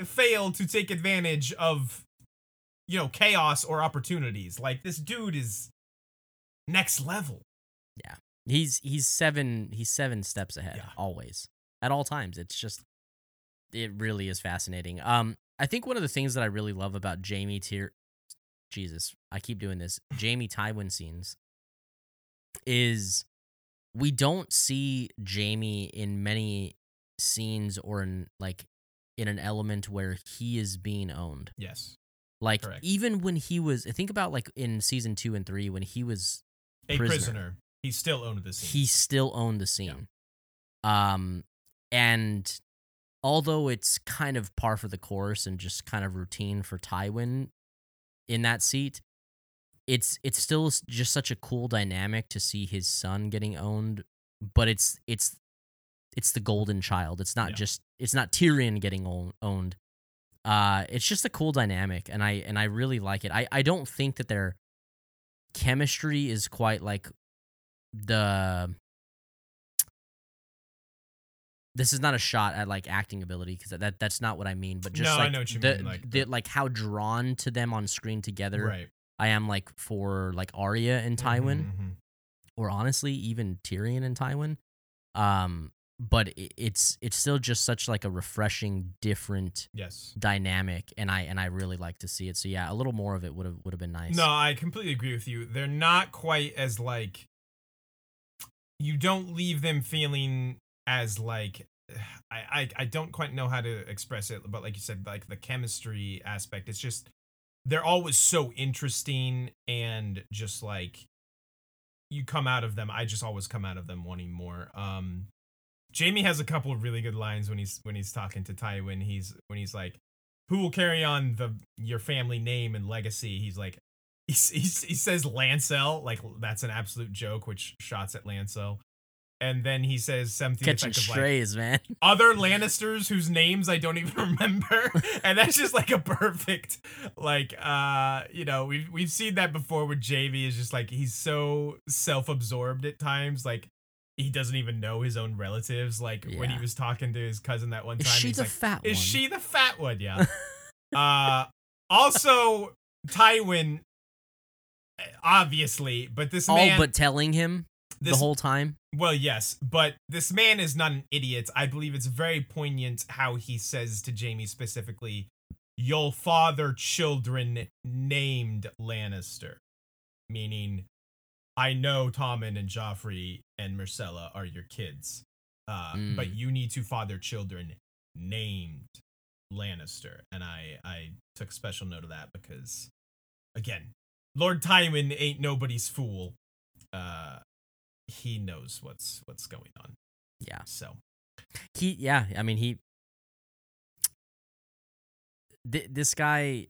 fail to take advantage of you know chaos or opportunities. Like this dude is next level. Yeah. He's he's seven he's seven steps ahead Yeah. always at all times. It's just it really is fascinating. Um, I think one of the things that I really love about Jaime Tier, Jesus, I keep doing this. Jaime Tywin scenes is we don't see Jaime in many scenes or in like in an element where he is being owned. Yes. Like Correct. even when he was, think about like in season two and three when he was A Prisoner. prisoner. He still owned the scene. he still owned the scene. Um, and although it's kind of par for the course and just kind of routine for Tywin in that seat, it's it's still just such a cool dynamic to see his son getting owned. But it's it's it's the golden child. It's not Yeah. just it's not Tyrion getting owned. Uh, it's just a cool dynamic, and I and I really like it. I I don't think that their chemistry is quite like the. This is not a shot at like acting ability because that that's not what I mean. But just No, I like know what you the, mean, like the, the- like how drawn to them on screen together Right. I am like for like Arya and Tywin Mhm, mhm. or honestly even Tyrion and Tywin. Um, but it's it's still just such like a refreshing, different Yes. dynamic, and I and I really like to see it. So yeah, a little more of it would have would have been nice. No, I completely agree with you. They're not quite as like you don't leave them feeling as like I, I I don't quite know how to express it, but like you said, like the chemistry aspect, it's just they're always so interesting and just like you come out of them. I just always come out of them wanting more. Um Jaime has a couple of really good lines when he's when he's talking to Tywin. He's when he's like, "Who will carry on the your family name and legacy?" He's like, he, he, he says Lancel, like that's an absolute joke, which shots at Lancel. And then he says something catching effective like strays, man. other Lannisters whose names I don't even remember. and that's just like a perfect like uh you know, we've we've seen that before with Jaime is just like he's so self-absorbed at times like he doesn't even know his own relatives like when he was talking to his cousin that one Is time she he's the like fat one? is she the fat one? Yeah. uh also Tywin obviously, but this man All man but telling him the this whole time. well, yes, but this man is not an idiot. I believe it's very poignant how he says to Jaime specifically, You'll father children named Lannister. Meaning, I know Tommen and Joffrey and Myrcella are your kids, uh, Mm. but you need to father children named Lannister. And I, I took special note of that because, again, Lord Tywin ain't nobody's fool. Uh, he knows what's what's going on. Yeah, So he. Yeah, I mean he. Th- this guy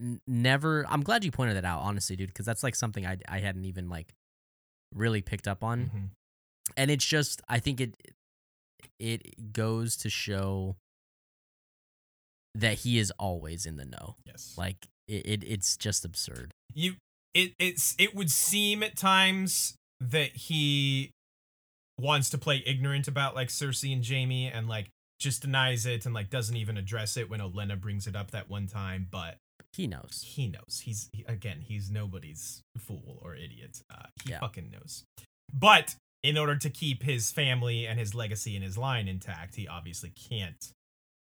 n- never. I'm glad you pointed that out, honestly, dude, because that's like something I I hadn't even like really picked up on. mhm. and it's just i think it it goes to show that he is always in the know yes, like it, it it's just absurd you, it it's it would seem at times that he wants to play ignorant about like Cersei and Jaime and like just denies it and like doesn't even address it when Olenna brings it up that one time, but he knows he knows. He's he, again, he's nobody's fool or idiot. Uh, he Yeah. fucking knows. But in order to keep his family and his legacy and his line intact, he obviously can't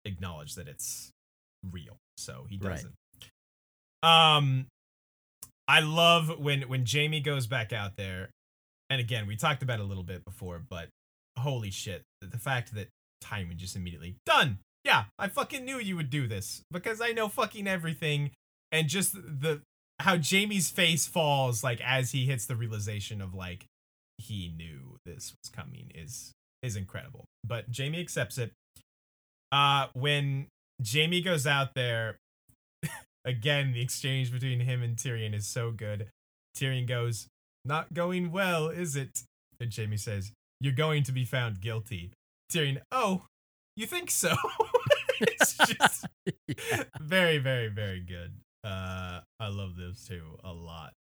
acknowledge that it's real. So he doesn't. Um I love when when Jaime goes back out there. And again, we talked about it a little bit before, but holy shit, the, the fact that Tywin just immediately done. Yeah, I fucking knew you would do this because I know fucking everything and just the how Jaime's face falls like as he hits the realization of like he knew this was coming is is incredible. But Jaime accepts it. Uh when Jaime goes out there again the exchange between him and Tyrion is so good. Tyrion goes, "Not going well, is it?" And Jaime says, "You're going to be found guilty." Tyrion, "Oh, you think so?" it's just Yeah. very very very good uh i love those two a lot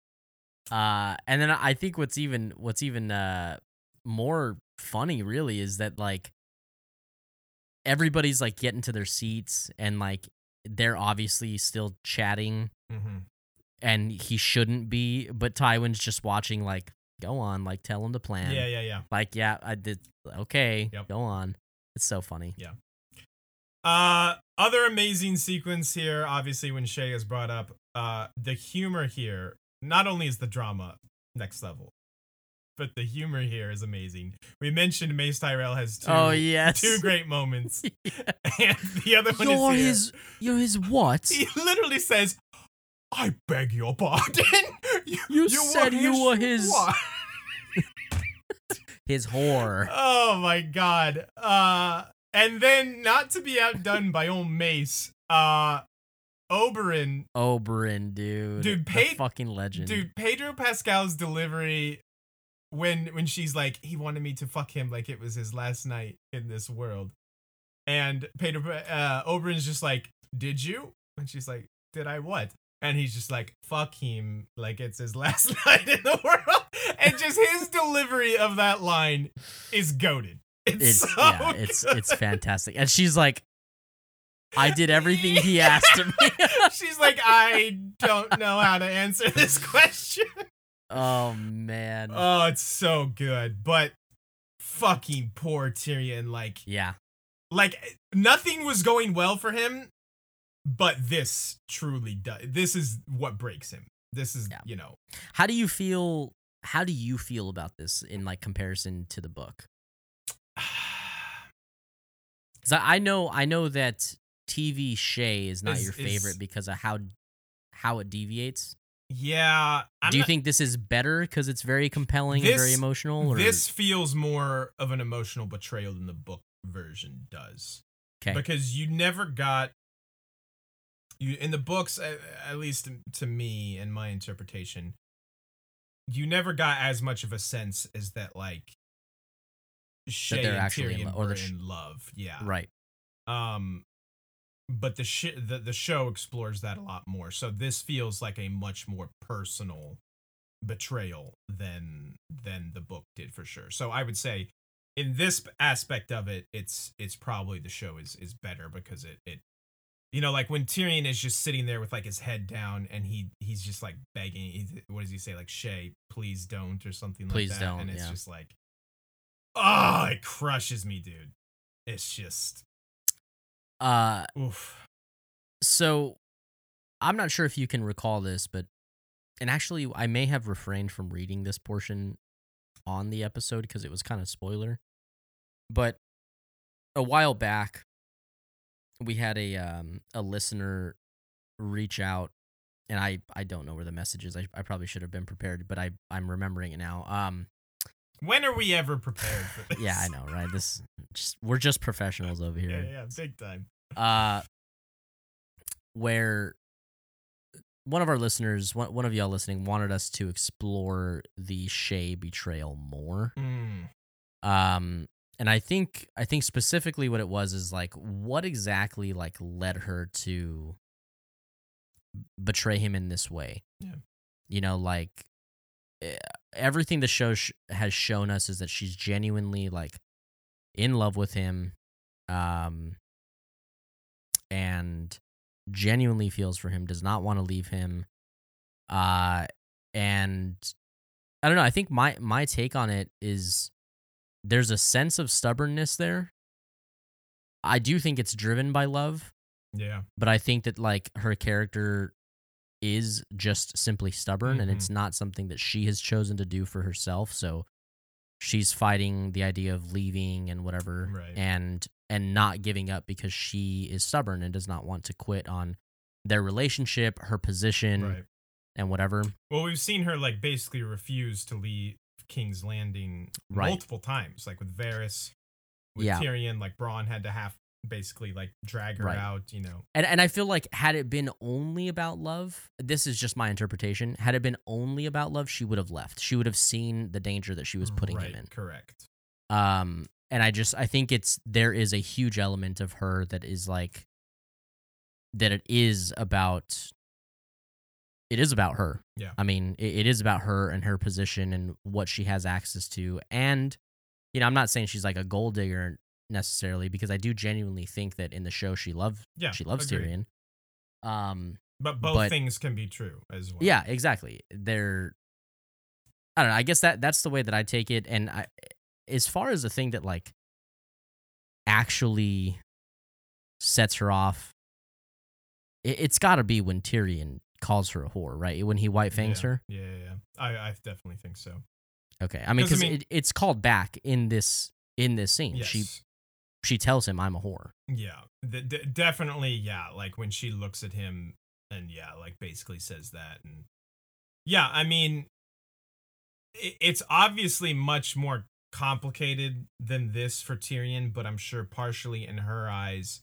uh and then i think what's even what's even uh more funny really is that like everybody's like getting to their seats and like they're obviously still chatting mm-hmm. and he shouldn't be but tywin's just watching like go on like tell him the plan yeah yeah yeah like yeah i did okay Yep. go on it's so funny Yeah. uh other amazing sequence here obviously when shae is brought up uh the humor here not only is the drama next level but the humor here is amazing we mentioned mace tyrell has two oh yes two great moments Yeah. and the other one you're is here. his you're his what he literally says i beg your pardon you, You said you were his- what?" his whore. Oh my god. Uh and then not to be outdone by old Mace, uh Oberyn, oberyn dude. Dude, fucking legend. dude, Pedro Pascal's delivery when when she's like he wanted me to fuck him like it was his last night in this world. And Peter uh Oberyn's just like did you? And she's like did I what? And he's just like fuck him like it's his last night in the world and just his delivery of that line is goaded it's, It's so yeah, it's it's fantastic. And she's like, I did everything he asked of me. she's like i don't know how to answer this question oh man. oh it's so good but fucking poor tyrion like yeah. like nothing was going well for him but this truly does this is what breaks him this is Yeah. you know How do you feel how do you feel about this in like comparison to the book? Cuz I, I know I know that TV Shae is not Is- your is- favorite because of how how it deviates. yeah I'm do you not- think this is better cuz it's very compelling and very emotional or this feels more of an emotional betrayal than the book version does okay. because you never got you in the books at least to me and my interpretation you never got as much of a sense as that like Shae they're and actually in Tyrion lo- or sh- in love yeah Right. um but the, sh- the the show explores that a lot more so this feels like a much more personal betrayal than than the book did for sure so i would say in this aspect of it it's it's probably the show is is better because it it you know like when Tyrion is just sitting there with like his head down and he he's just like begging he's, what does he say like Shae please don't or something Please like that don't, and it's yeah. just like oh it crushes me dude it's just Uh oof so I'm not sure if you can recall this, but and actually I may have refrained from reading this portion on the episode because it was kind of spoiler. But a while back we had a um a listener reach out and I I don't know where the message is. I, I probably should have been prepared, but I I'm remembering it now. Um When are we ever prepared for this? yeah, I know, right? This just we're just professionals over here. Yeah, yeah, big time. uh where one of our listeners one, one of y'all listening wanted us to explore the Shae betrayal more Mm, um and i think i think specifically what it was is like what exactly like led her to betray him in this way Yeah. you know like everything the show sh- has shown us is that she's genuinely like in love with him um and genuinely feels for him does not want to leave him uh and i don't know i think my my take on it is there's a sense of stubbornness there i do think it's driven by love yeah. but I think that like her character is just simply stubborn and it's mm-hmm. not something that she has chosen to do for herself. So she's fighting the idea of leaving and whatever Right. and and not giving up because she is stubborn and does not want to quit on their relationship, her position Right. and whatever. Well, we've seen her like basically refuse to leave King's Landing Right. multiple times, like with Varys, with Yeah. Tyrion. Like Bronn had to have basically like drag her Right. out. You know. And and I feel like had it been only about love, this is just my interpretation. Had it been only about love, she would have left. She would have seen the danger that she was putting right, him in. Correct. um and i just i think it's there is a huge element of her that is like that it is about it is about her Yeah. i mean it, it is about her and her position and what she has access to and you know i'm not saying she's like a gold digger necessarily because i do genuinely think that in the show she loves Yeah. she loves agreed. tyrion um But both but- things can be true as well. yeah, exactly. They're I don't know. I guess that that's the way that I take it. And I, as far as the thing that like actually sets her off, it, it's got to be when Tyrion calls her a whore, right? When he white fangs yeah. her. Yeah, yeah, yeah. I, I definitely think so. Okay, I mean 'Cause, I because mean- it, it's called back in this in this scene. Yes. She she tells him I'm a whore. Yeah, d- d- definitely. Yeah, like when she looks at him and yeah, like basically says that, and yeah, I mean, i- it's obviously much more complicated than this for Tyrion, but I'm sure partially in her eyes,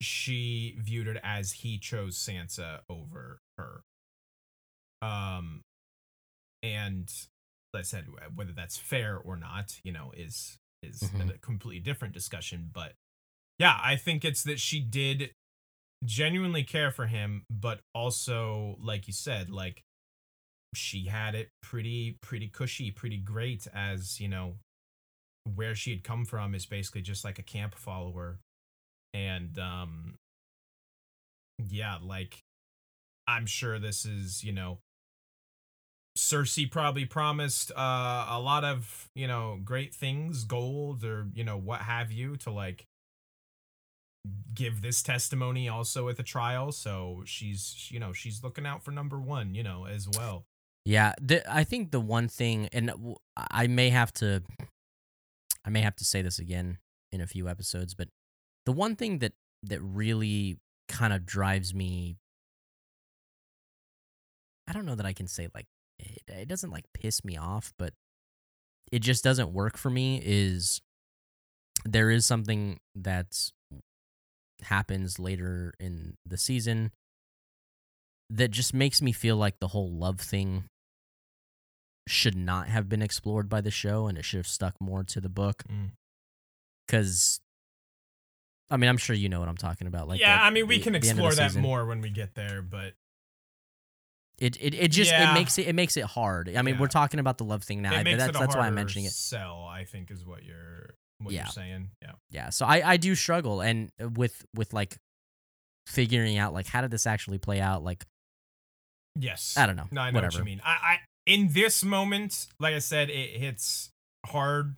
she viewed it as he chose Sansa over her. Um, and like I said whether that's fair or not, you know, is is Mhm. a completely different discussion. But yeah, I think it's that she did genuinely care for him, but also, like you said, like she had it pretty pretty cushy, pretty great as, you know, where she had come from is basically just like a camp follower. And um yeah, like I'm sure this is, you know, Cersei probably promised uh, a lot of, you know, great things, gold or, you know, what have you to like give this testimony also at the trial. So she's, you know, she's looking out for number 1, you know, as well. Yeah, I think the one thing, and i may have to, I may have to say this again in a few episodes, but the one thing that that really kind of drives me, I don't know that I can say like it, it doesn't like piss me off, but it just doesn't work for me. Is there is something that happens later in the season that just makes me feel like the whole love thing should not have been explored by the show and it should have stuck more to the book Mm. because i mean i'm sure you know what i'm talking about like yeah, the- I mean, we the- can the end of the explore that season. more when we get there, but it it, it just Yeah. it makes it it makes it hard i mean Yeah. we're talking about the love thing now it I- that's that's why i'm mentioning it Sell, I think, is what you're what Yeah. you're saying. Yeah. yeah so i i do struggle and with with like figuring out like how did this actually play out like Yes. i don't know No, I know whatever what you mean. I, I in this moment, like I said, it hits hard,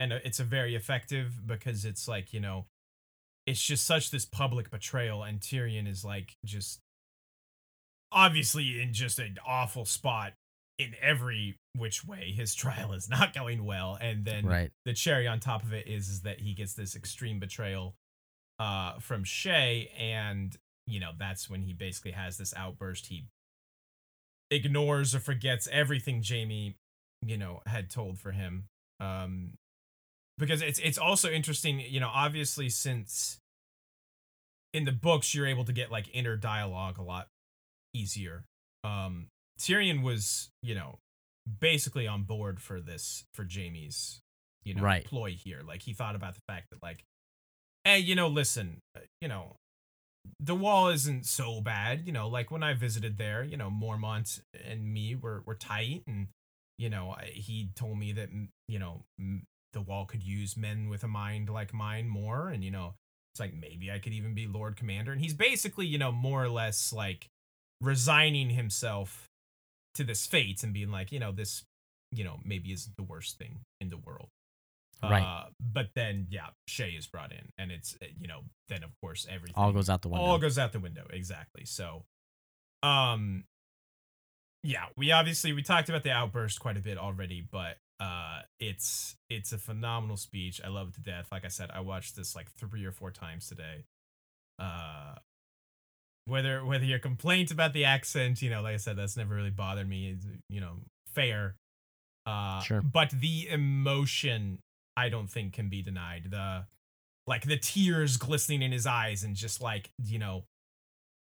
and it's a very effective because it's like you know, it's just such this public betrayal, and Tyrion is like just obviously in just an awful spot in every which way. His trial is not going well, and then right the cherry on top of it is, is that he gets this extreme betrayal uh from Shae and you know that's when he basically has this outburst he ignores or forgets everything Jaime you know had told for him um because it's it's also interesting you know obviously since in the books you're able to get like inner dialogue a lot easier um Tyrion was you know basically on board for this for Jaime's you know Right. ploy here like he thought about the fact that like hey you know listen uh, you know the wall isn't so bad you know like when i visited there you know mormont and me were, were tight and you know I- he told me that you know the wall could use men with a mind like mine more and you know it's like maybe i could even be lord commander and he's basically you know more or less like resigning himself to this fate and being like you know this you know maybe isn't the worst thing in the world. Right. uh, but then yeah shae is brought in and it's uh, you know then of course everything all goes out the window. all goes out the window exactly. So um yeah we obviously we talked about the outburst quite a bit already but uh it's it's a phenomenal speech. I love it to death. Like i said i watched this like three or four times today. Uh whether whether your complaint about the accent you know like i said that's never really bothered me is you know fair. Uh Sure. but the emotion i don't think can be denied. The like the tears glistening in his eyes and just like you know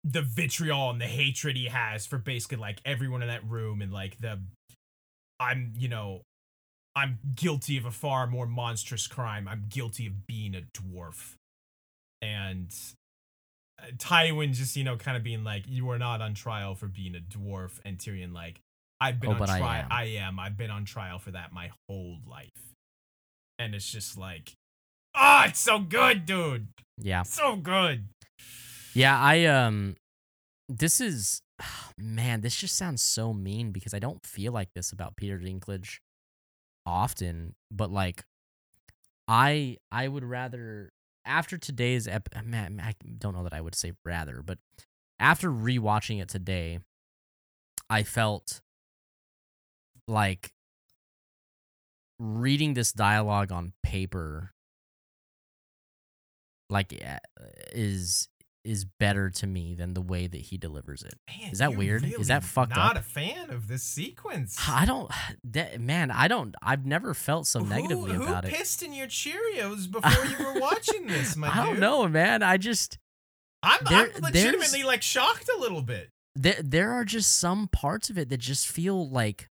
the vitriol and the hatred he has for basically like everyone in that room and like the i'm you know i'm guilty of a far more monstrous crime. I'm guilty of being a dwarf. And uh, tywin just you know kind of being like you are not on trial for being a dwarf and tyrion like i've been Oh, on but I trial am. I am. I've been on trial for that my whole life. And it's just like ah it's so good dude. Yeah. So good. Yeah, I um this is man, this just sounds so mean because I don't feel like this about Peter Dinklage often, but like I I would rather after today's ep man, I don't know that I would say rather, but after rewatching it today, I felt like reading this dialogue on paper like uh, is is better to me than the way that he delivers it. Man, Is that weird? Is that really fucked not up? Not a fan of this sequence. I don't that, man, I don't I've never felt so negatively who, about who it. pissed in your Cheerios before you were watching this, my dude? I don't know, man. I just I'm, There- I'm legitimately like shocked a little bit. there there are just some parts of it that just feel like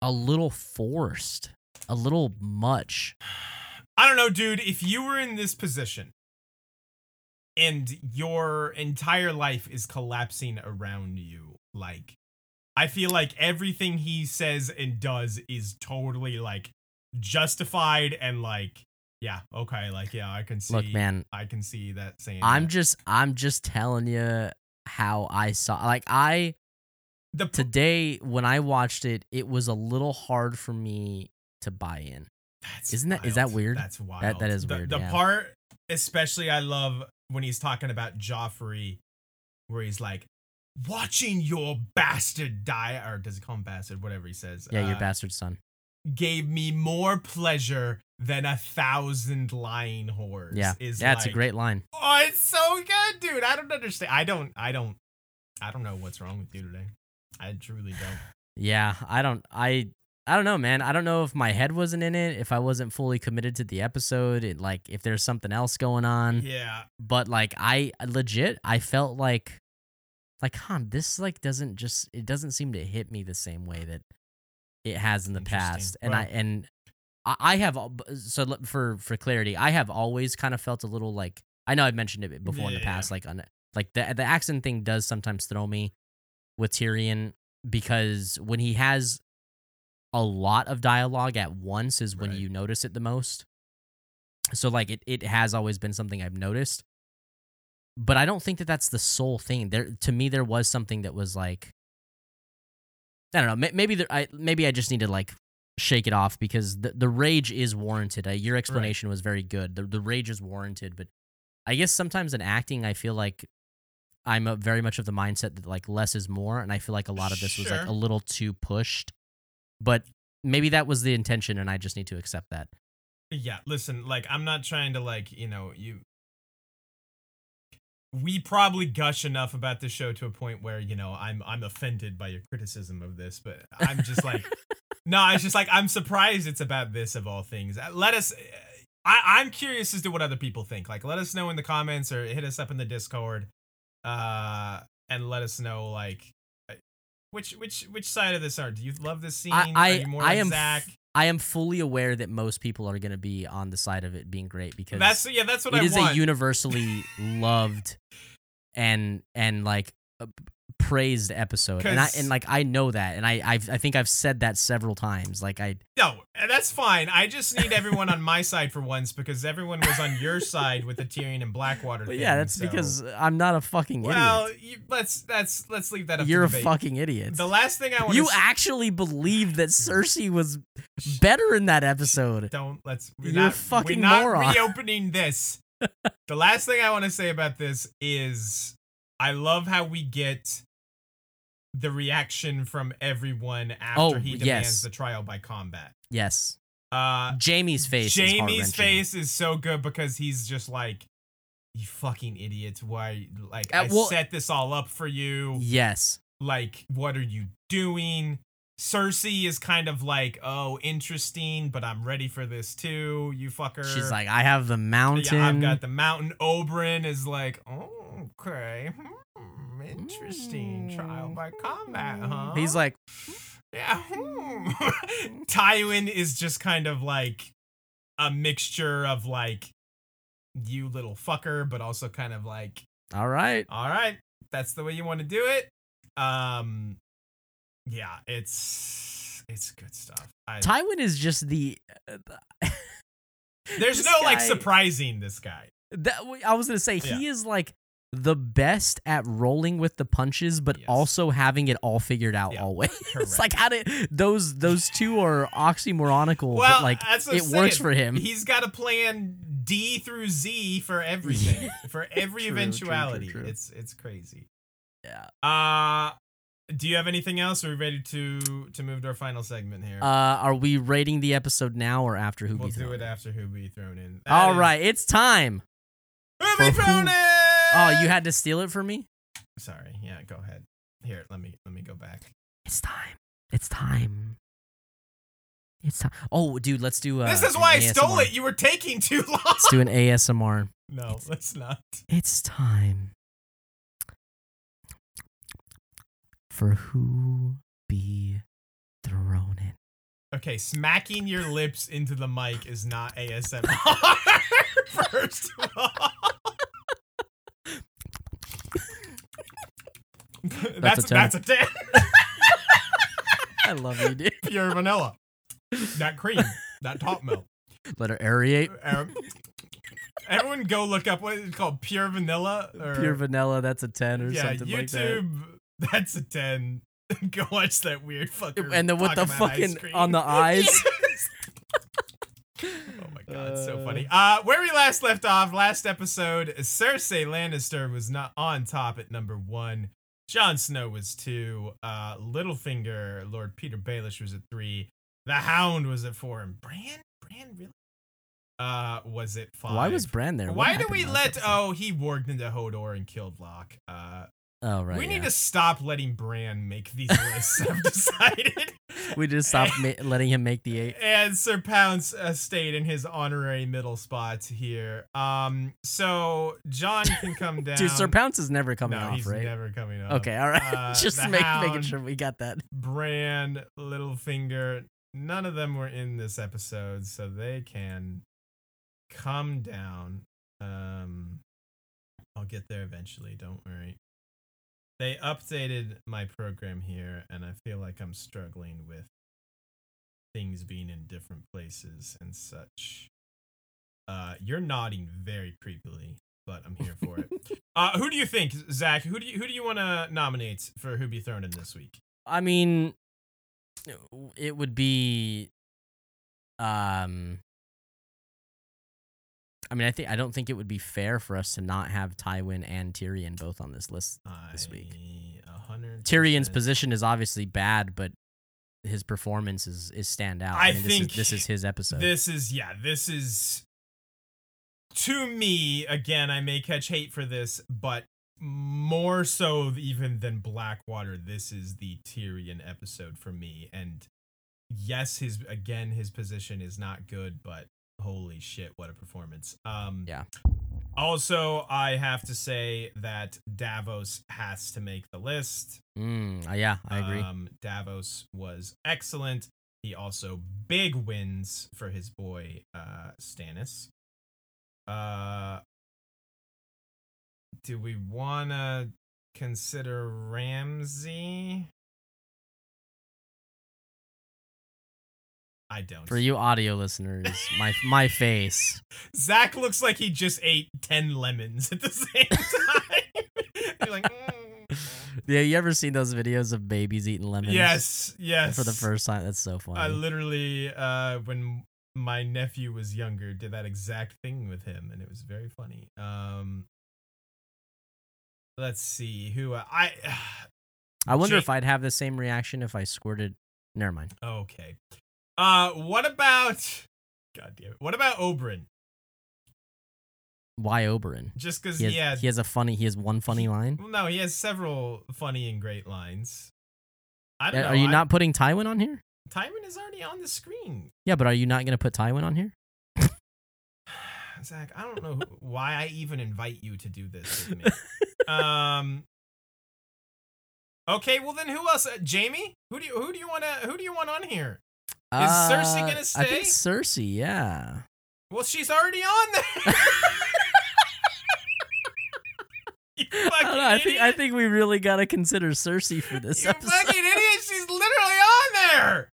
a little forced, a little much. I don't know, dude. If you were in this position and your entire life is collapsing around you, like, I feel like everything he says and does is totally like justified and like, yeah, okay, like, yeah, I can see. Look, man, I can see that saying. I'm that. just I'm just telling you how I saw like I the p- today when I watched it, it was a little hard for me to buy in. That's Isn't that- is that wild. weird? That's wild. that is the, weird, The yeah. part, especially, I love when he's talking about Joffrey, where he's like, "Watching your bastard die," or does he call him bastard? Whatever he says. Yeah, your uh, bastard son. Gave me more pleasure than a thousand lying whores. Yeah, is yeah, it's a great line. Oh, it's so good, dude. I don't understand. I don't. I don't. I don't know what's wrong with you today. I truly don't. Yeah, I don't I I don't know, man. I don't know if my head wasn't in it, if I wasn't fully committed to the episode, it, like if there's something else going on. Yeah. But like I legit I felt like like, huh, this like doesn't just it doesn't seem to hit me the same way that it has in the past. And I and I, have so for for clarity, I have always kind of felt a little like I know I've mentioned it before in the Yeah. past, like on like the the accent thing does sometimes throw me with Tyrion because when he has a lot of dialogue at once is when Right. you notice it the most. So like it it has always been something I've noticed. But I don't think that that's the sole thing. There to me there was something that was like I don't know, maybe there, I maybe I just need to like shake it off because the the rage is warranted. Uh, your explanation was very good. The the rage is warranted, but I guess sometimes in acting I feel like I'm a, very much of the mindset that like less is more and I feel like a lot of this was like a little too pushed. But maybe that was the intention and I just need to accept that. Yeah, listen, like I'm not trying to like, you know, you we probably gush enough about this show to a point where, you know, I'm I'm offended by your criticism of this, but I'm just like No, it's just like I'm surprised it's about this of all things. Uh, Let us I, I'm curious as to what other people think. Like let us know in the comments or hit us up in the Discord. Uh and let us know like which which which side of this are? Do you love this scene? I I, I like am Zach? I am fully aware that most people are going to be on the side of it being great because That's yeah, that's what it I is want. a universally loved and and like uh, praised episode and I and like I know that and I I've, I think I've said that several times like I No, that's fine. I just need everyone on my side for once because everyone was on your side with the Tyrion and Blackwater thing. yeah that's so- because I'm not a fucking well, idiot you, let's let's let's leave that up. you're a debate. fucking idiot The last thing I want you to actually believe that hmm. Cersei was better in that episode don't let's we're You're not, fucking we're not reopening this. the last thing I want to say about this is I love how we get the reaction from everyone after Oh, he demands yes. the trial by combat. yes Uh Jaime's face Jaime's heart-wrenching. face is so good because he's just like, "You fucking idiots! Why? Like, Uh, I well- set this all up for you. yes Like, what are you doing?" Cersei is kind of like, "Oh, interesting, but I'm ready for this too. You fucker." she's like I have the mountain "Yeah, I've got the mountain." Oberyn is like, "Oh, okay, hmm, interesting. Trial by combat, huh?" he's like Yeah. hmm. Tywin is just kind of like a mixture of like you little fucker, but also kind of like, all right all right, that's the way you want to do it. Um yeah, it's it's good stuff. I, Tywin is just the. there's this no like surprising this guy. That I was gonna say he is like the best at rolling with the punches, but Yes. also having it all figured out Yeah, always. it's like how did those those two are oxymoronical, Well, but like it I'm works saying. for him. He's got a plan D through Z for everything, for every True, true, true, eventuality. true. It's it's crazy. yeah. Uh do you have anything else? Are we ready to to move to our final segment here? Uh, are we rating the episode now or after who? we'll Be do Thrown it In? after who be thrown in. All right, it's time. Who be who- thrown in? Oh, you had to steal it from me. Sorry. Yeah, go ahead. Here, let me let me go back. It's time. It's time. It's time. Oh, dude, let's do. Uh, this is why I stole it. You were taking too long. Let's do an ASMR. no, It's- let's not. It's time for who be thrown in. Okay, smacking your lips into the mic is not ASMR. First of all. That's a 10. that's a 10. I love you, dude. Pure vanilla. That cream, that top milk. Let her aerate. Um, everyone go look up what it's called, pure vanilla or Pure vanilla, that's a 10 or yeah, something like that. YouTube. That's a 10. go watch that weird fucker. And then with the talking about ice fucking on the eyes. Yes. Oh my god, so funny. Uh where we last left off, last episode, Cersei Lannister was not on top at number one. Jon Snow was two. Uh Littlefinger, Lord Peter Baelish was at three. The Hound was at four. And Bran? Bran really? Uh was it five? Why was Bran there? What Why do we let episode? oh he warged into Hodor and killed Locke. Uh Oh right. we yeah. need to stop letting Bran make these lists, I've decided. we just stopped ma- letting him make the eight. and Sir Pounce uh, stayed in his honorary middle spot here. Um, so Jon can come down. Dude, Sir Pounce is never coming no, off, he's right? never coming off. okay, all right. Uh, just make, making sure we got that. Bran, Littlefinger, none of them were in this episode, so they can come down. Um, I'll get there eventually. Don't worry. They updated my program here, and I feel like I'm struggling with things being in different places and such. Uh, you're nodding very creepily, but I'm here for it. uh, who do you think, Zach? Who do you who do you want to nominate for who be thrown in this week? I mean, it would be, um, I mean, I think I don't think it would be fair for us to not have Tywin and Tyrion both on this list. This week. hundred Tyrion's position is obviously bad, but his performance is is stand out. I mean, think this is, this is his episode. This is yeah. This is to me again. I may catch hate for this, but more so even than Blackwater. This is the Tyrion episode for me. And yes, his again his position is not good, but holy shit, what a performance. Um, Yeah. Also, I have to say that Davos has to make the list. Mm, uh, yeah, I agree. Um, Davos was excellent. He also big wins for his boy uh, Stannis. Uh, do we want to consider Ramsay? I don't. For you audio listeners, my my face. Zach looks like he just ate ten lemons at the same time. You're like, "Mm." Yeah, you ever seen those videos of babies eating lemons? yes, yes. For the first time, that's so funny. I literally, uh, when my nephew was younger, did that exact thing with him, and it was very funny. Um, let's see who uh, I. I wonder Ja- if I'd have the same reaction if I squirted. Never mind. okay. Uh, what about? God damn it! What about Oberyn? Why Oberyn? Just because He has, he had. he has a funny. He has one funny line. well, no, he has several funny and great lines. I don't Uh, know. Are you I- not putting Tywin on here? Tywin is already on the screen. Yeah, but are you not gonna put Tywin on here? Zach, I don't know who, why I even invite you to do this with me. um. Okay, well then, who else? Uh, Jaime? Who do you who do you want to who do you want on here? Is Cersei gonna Uh, I think? Cersei. Yeah. Well, she's already on there. you I, know, I think I think we really gotta consider Cersei for this you episode. fucking idiot. She's literally on there.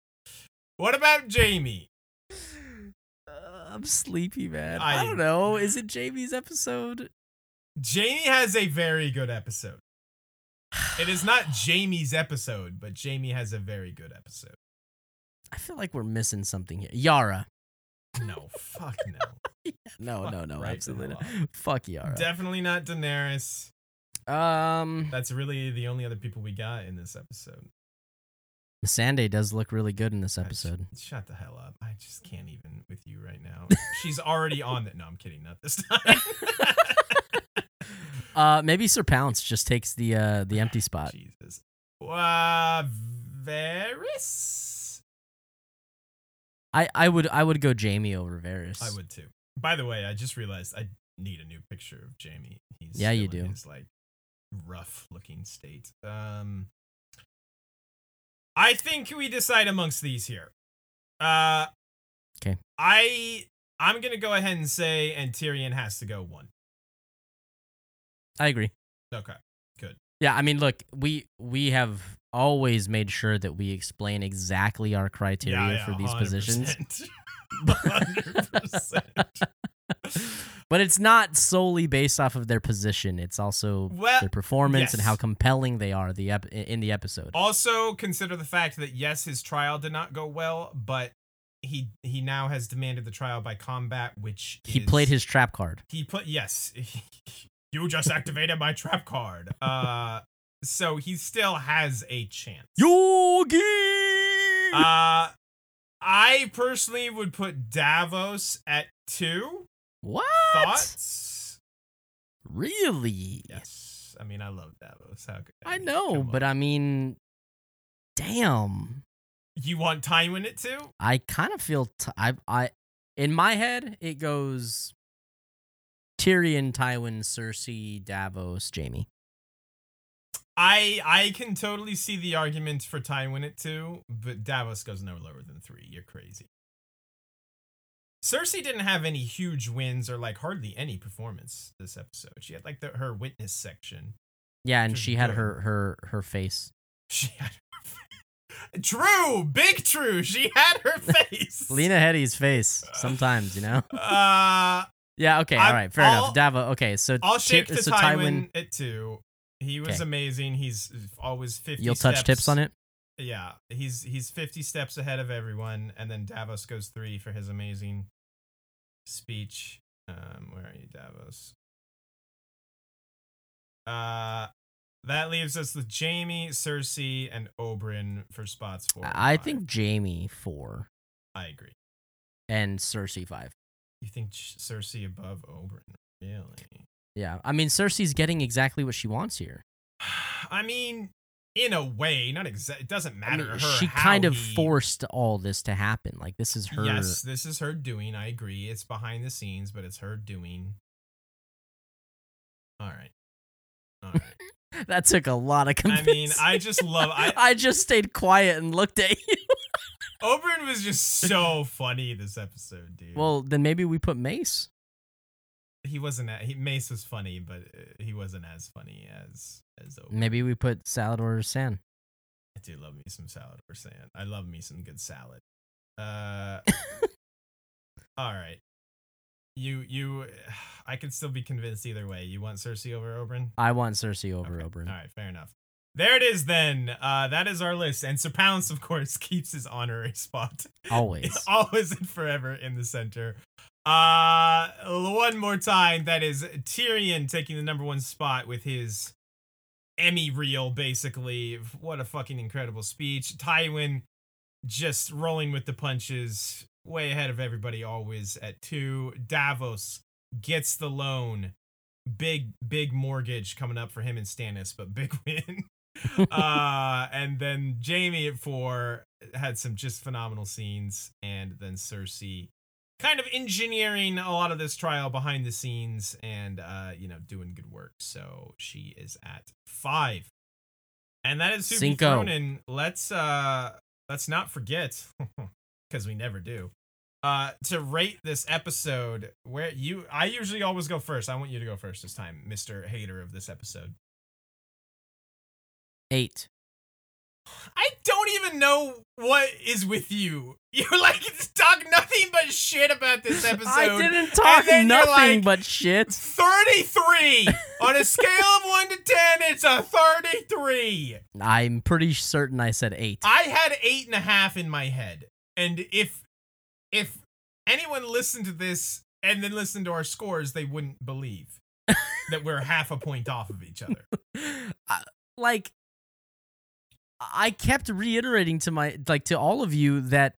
What about Jaime? Uh, I'm sleepy, man. I- I, don't know. Is it Jaime's episode? Jaime has a very good episode. It is not Jaime's episode, but Jaime has a very good episode. I feel like we're missing something here. Yara. No, fuck no. No, Fuck no, no, right absolutely not. Fuck Yara. Definitely not Daenerys. um, That's really the only other people we got in this episode. Sande does look really good in this I sh- episode. shut the hell up. I just can't even with you right now. She's already on that. No, I'm kidding. Not this time. Uh, maybe Sir Pounce just takes the uh the empty spot. Jesus. Uh, Varys? I I would I would go Jaime over Varys. I would too. By the way, I just realized I need a new picture of Jaime. He's Yeah, you do. His like rough looking state. Um, I think we decide amongst these here. Uh, okay. I I'm gonna go ahead and say and Tyrion has to go one. I agree. Okay. Yeah, I mean, look, we we have always made sure that we explain exactly our criteria Yeah, yeah, for these positions. 100%. but it's not solely based off of their position. It's also Well, their performance and how compelling they are the ep- in the episode. Also consider the fact that yes, his trial did not go well, but he he now has demanded the trial by combat, which He is- played his trap card. he put yes. you just activated my trap card. Uh, so he still has a chance. Yogi. Uh, I personally would put Davos at two. what? Thoughts? Really? Yes. I mean, I love Davos. How could I know, but. I mean, damn. you want Tywin it too? I kind of feel t- I I in my head it goes Tyrion, Tywin, Cersei, Davos, Jaime. I I can totally see the argument for Tywin at two, but Davos goes no lower than three. You're crazy. Cersei didn't have any huge wins or like hardly any performance this episode. She had like the, her witness section. Yeah, and she had good. her her her face. She had her true, big true. She had her face. Lena Headey's face. Sometimes, you know. Uh, Yeah. Okay. I- all right. Fair I'll- enough. Davo. Okay. So I'll shake the so Tywin, at two. He was Okay. amazing. He's always fifty. You'll touch tips on it. Yeah, he's he's 50 steps ahead of everyone, and then Davos goes three for his amazing speech. Um, where are you, Davos? Uh, that leaves us with Jaime, Cersei, and Oberyn for spots four. I five. think Jaime four I agree. and Cersei five. You think Cersei above Oberyn? Really? Yeah. I mean, Cersei's getting exactly what she wants here. I mean, in a way, not exact. It doesn't I matter. mean, to her she how kind of he- forced all this to happen. Like this is her. Yes, this is her doing. I agree. It's behind the scenes, but it's her doing. All right. All right. That took a lot of I mean, I just love. I I just stayed quiet and looked at you. Oberyn was just so funny this episode, dude. Well, then maybe we put Mace. he wasn't. a- He Mace was funny, but uh, he wasn't as funny as as Oberyn. Maybe we put Salladhor Saan. I do love me some salad or sand. I love me some good salad. Uh. all right. You you, I could still be convinced either way. You want Cersei over Oberyn? I want Cersei over Okay. Oberyn. All right, fair enough. There it is then. Uh, that is our list. And Sir Pounce, of course, keeps his honorary spot. Always. Always and forever in the center. Uh, one more time. That is Tyrion taking the number one spot with his Emmy reel, basically. What a fucking incredible speech. Tywin just rolling with the punches, way ahead of everybody, always at two. Davos gets the loan. Big, big mortgage coming up for him and Stannis, but big win. uh, and then Jaime at four had some just phenomenal scenes, and then Cersei kind of engineering a lot of this trial behind the scenes and uh, you know, doing good work. So she is at five. And that is Cinco. in. Let's uh let's not forget, because we never do. Uh, to rate this episode, where you, I usually always go first. I want you to go first this time, Mister Hater of this episode. Eight. I don't even know what is with you. You're like talk nothing but shit about this episode. I didn't talk nothing like, but shit. 33 on a scale of 1 to 10 it's a 33 I'm pretty certain I said eight. i had eight and a half in my head and if if anyone listened to this and then listened to our scores they wouldn't believe that we're half a point off of each other like I kept reiterating to my like to all of you that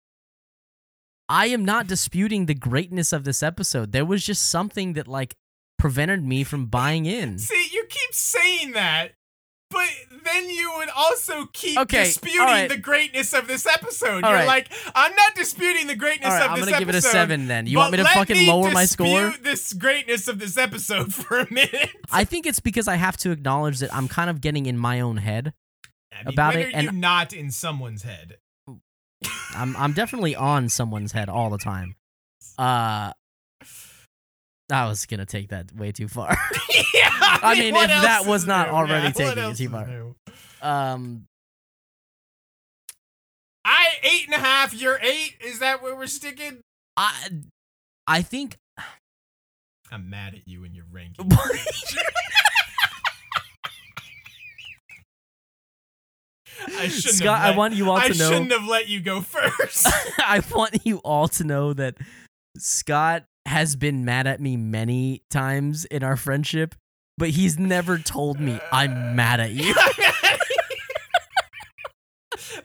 I am not disputing the greatness of this episode. There was just something that like prevented me from buying in. see you keep saying that but then you would also keep Okay, disputing right. the greatness of this episode. All You're right. like, I'm not disputing the greatness right, of this episode. I'm gonna give it a seven then. You want me to fucking me lower my score? This greatness of this episode for a minute. I think it's because I have to acknowledge that I'm kind of getting in my own head. I mean, About it, are you and- not in someone's head? I'm I'm definitely on someone's head all the time. Uh I was gonna take that way too far. yeah, I mean, what if that was not new? already Yeah, taking it too far. new? um I eight and a half. You're eight. Is that where we're sticking? I I think I'm mad at you and your ranking. I shouldn't Scott, have let, I want you all I to know shouldn't have let you go first. I want you all to know that Scott has been mad at me many times in our friendship, but he's never told me I'm mad at you.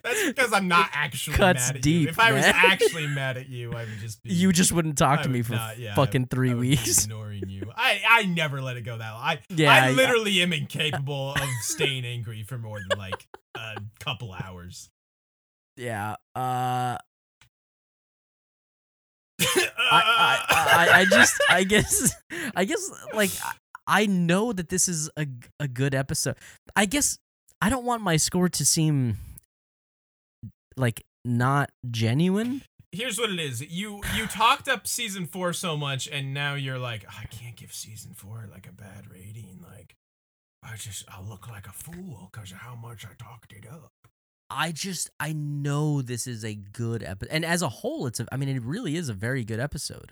That's because I'm not actually Cuts mad at deep, you. If I was man. actually mad at you, I would just be. You just wouldn't talk I to me for not- yeah, fucking I three weeks. ignoring you. I I never let it go that long. I Yeah, I yeah. literally am incapable of staying angry for more than like a couple hours. Yeah. Uh I, I, I, I, just I guess I guess like I- I know that this is a a good episode. I guess I don't want my score to seem like not genuine. Here's what it is. You you talked up season four so much, and now you're like, I can't give season four like a bad rating. Like, I just I'll look like a fool because of how much I talked it up. I just I know this is a good episode, and as a whole, it's a. I mean, it really is a very good episode.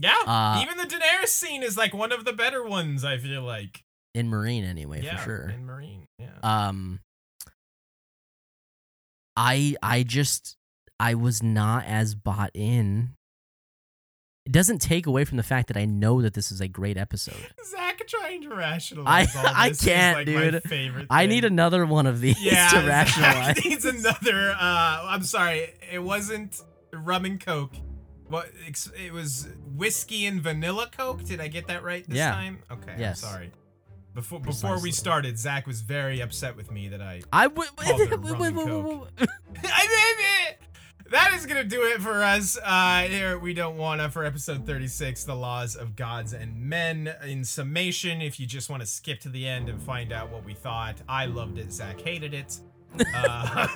Yeah, Uh, even the Daenerys scene is like one of the better ones. I feel like. in Meereen anyway, yeah, for sure. in Meereen. Yeah. Um, I I just I was not as bought in. It doesn't take away from the fact that I know that this is a great episode. Zach trying to rationalize I- all I can't, like, my dude. favorite I need another one of these yeah, to Zach needs another. Uh, I'm sorry, it wasn't rum and coke. What it was whiskey and vanilla coke. Did I get that right this Yeah. time? Okay, Yes. I'm sorry. Before before we started, Zach was very upset with me that I. I would. Called it rum and coke. That is gonna do it for us uh, here. We don't wanna for episode 36, the laws of gods and men. In summation, if you just want to skip to the end and find out what we thought, I loved it. Zach hated it. Uh,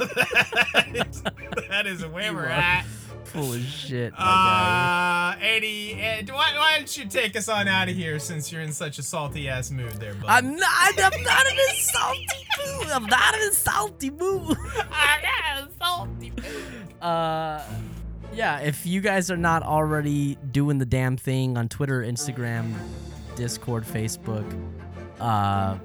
that, is, that is where You we're are at. Full of shit. Uh, Eddie, Ed, why, why don't you take us on out of here since you're in such a salty ass mood there, bud? I'm not. I'm not in a salty mood. I'm not in a salty mood. I got a salty mood. Uh, yeah. If you guys are not already doing the damn thing on Twitter, Instagram, Discord, Facebook, uh,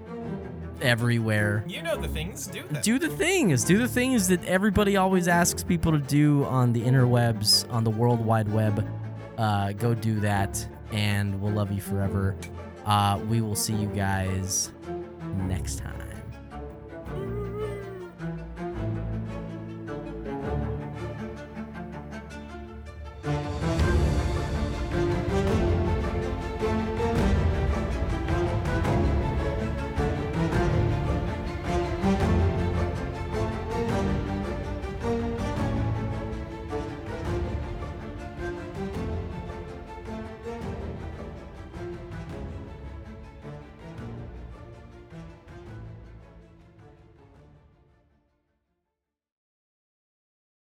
everywhere. You know the things, do them. Do the things. Do the things that everybody always asks people to do on the interwebs, on the World Wide Web. Uh, go do that, and we'll love you forever. Uh, we will see you guys next time.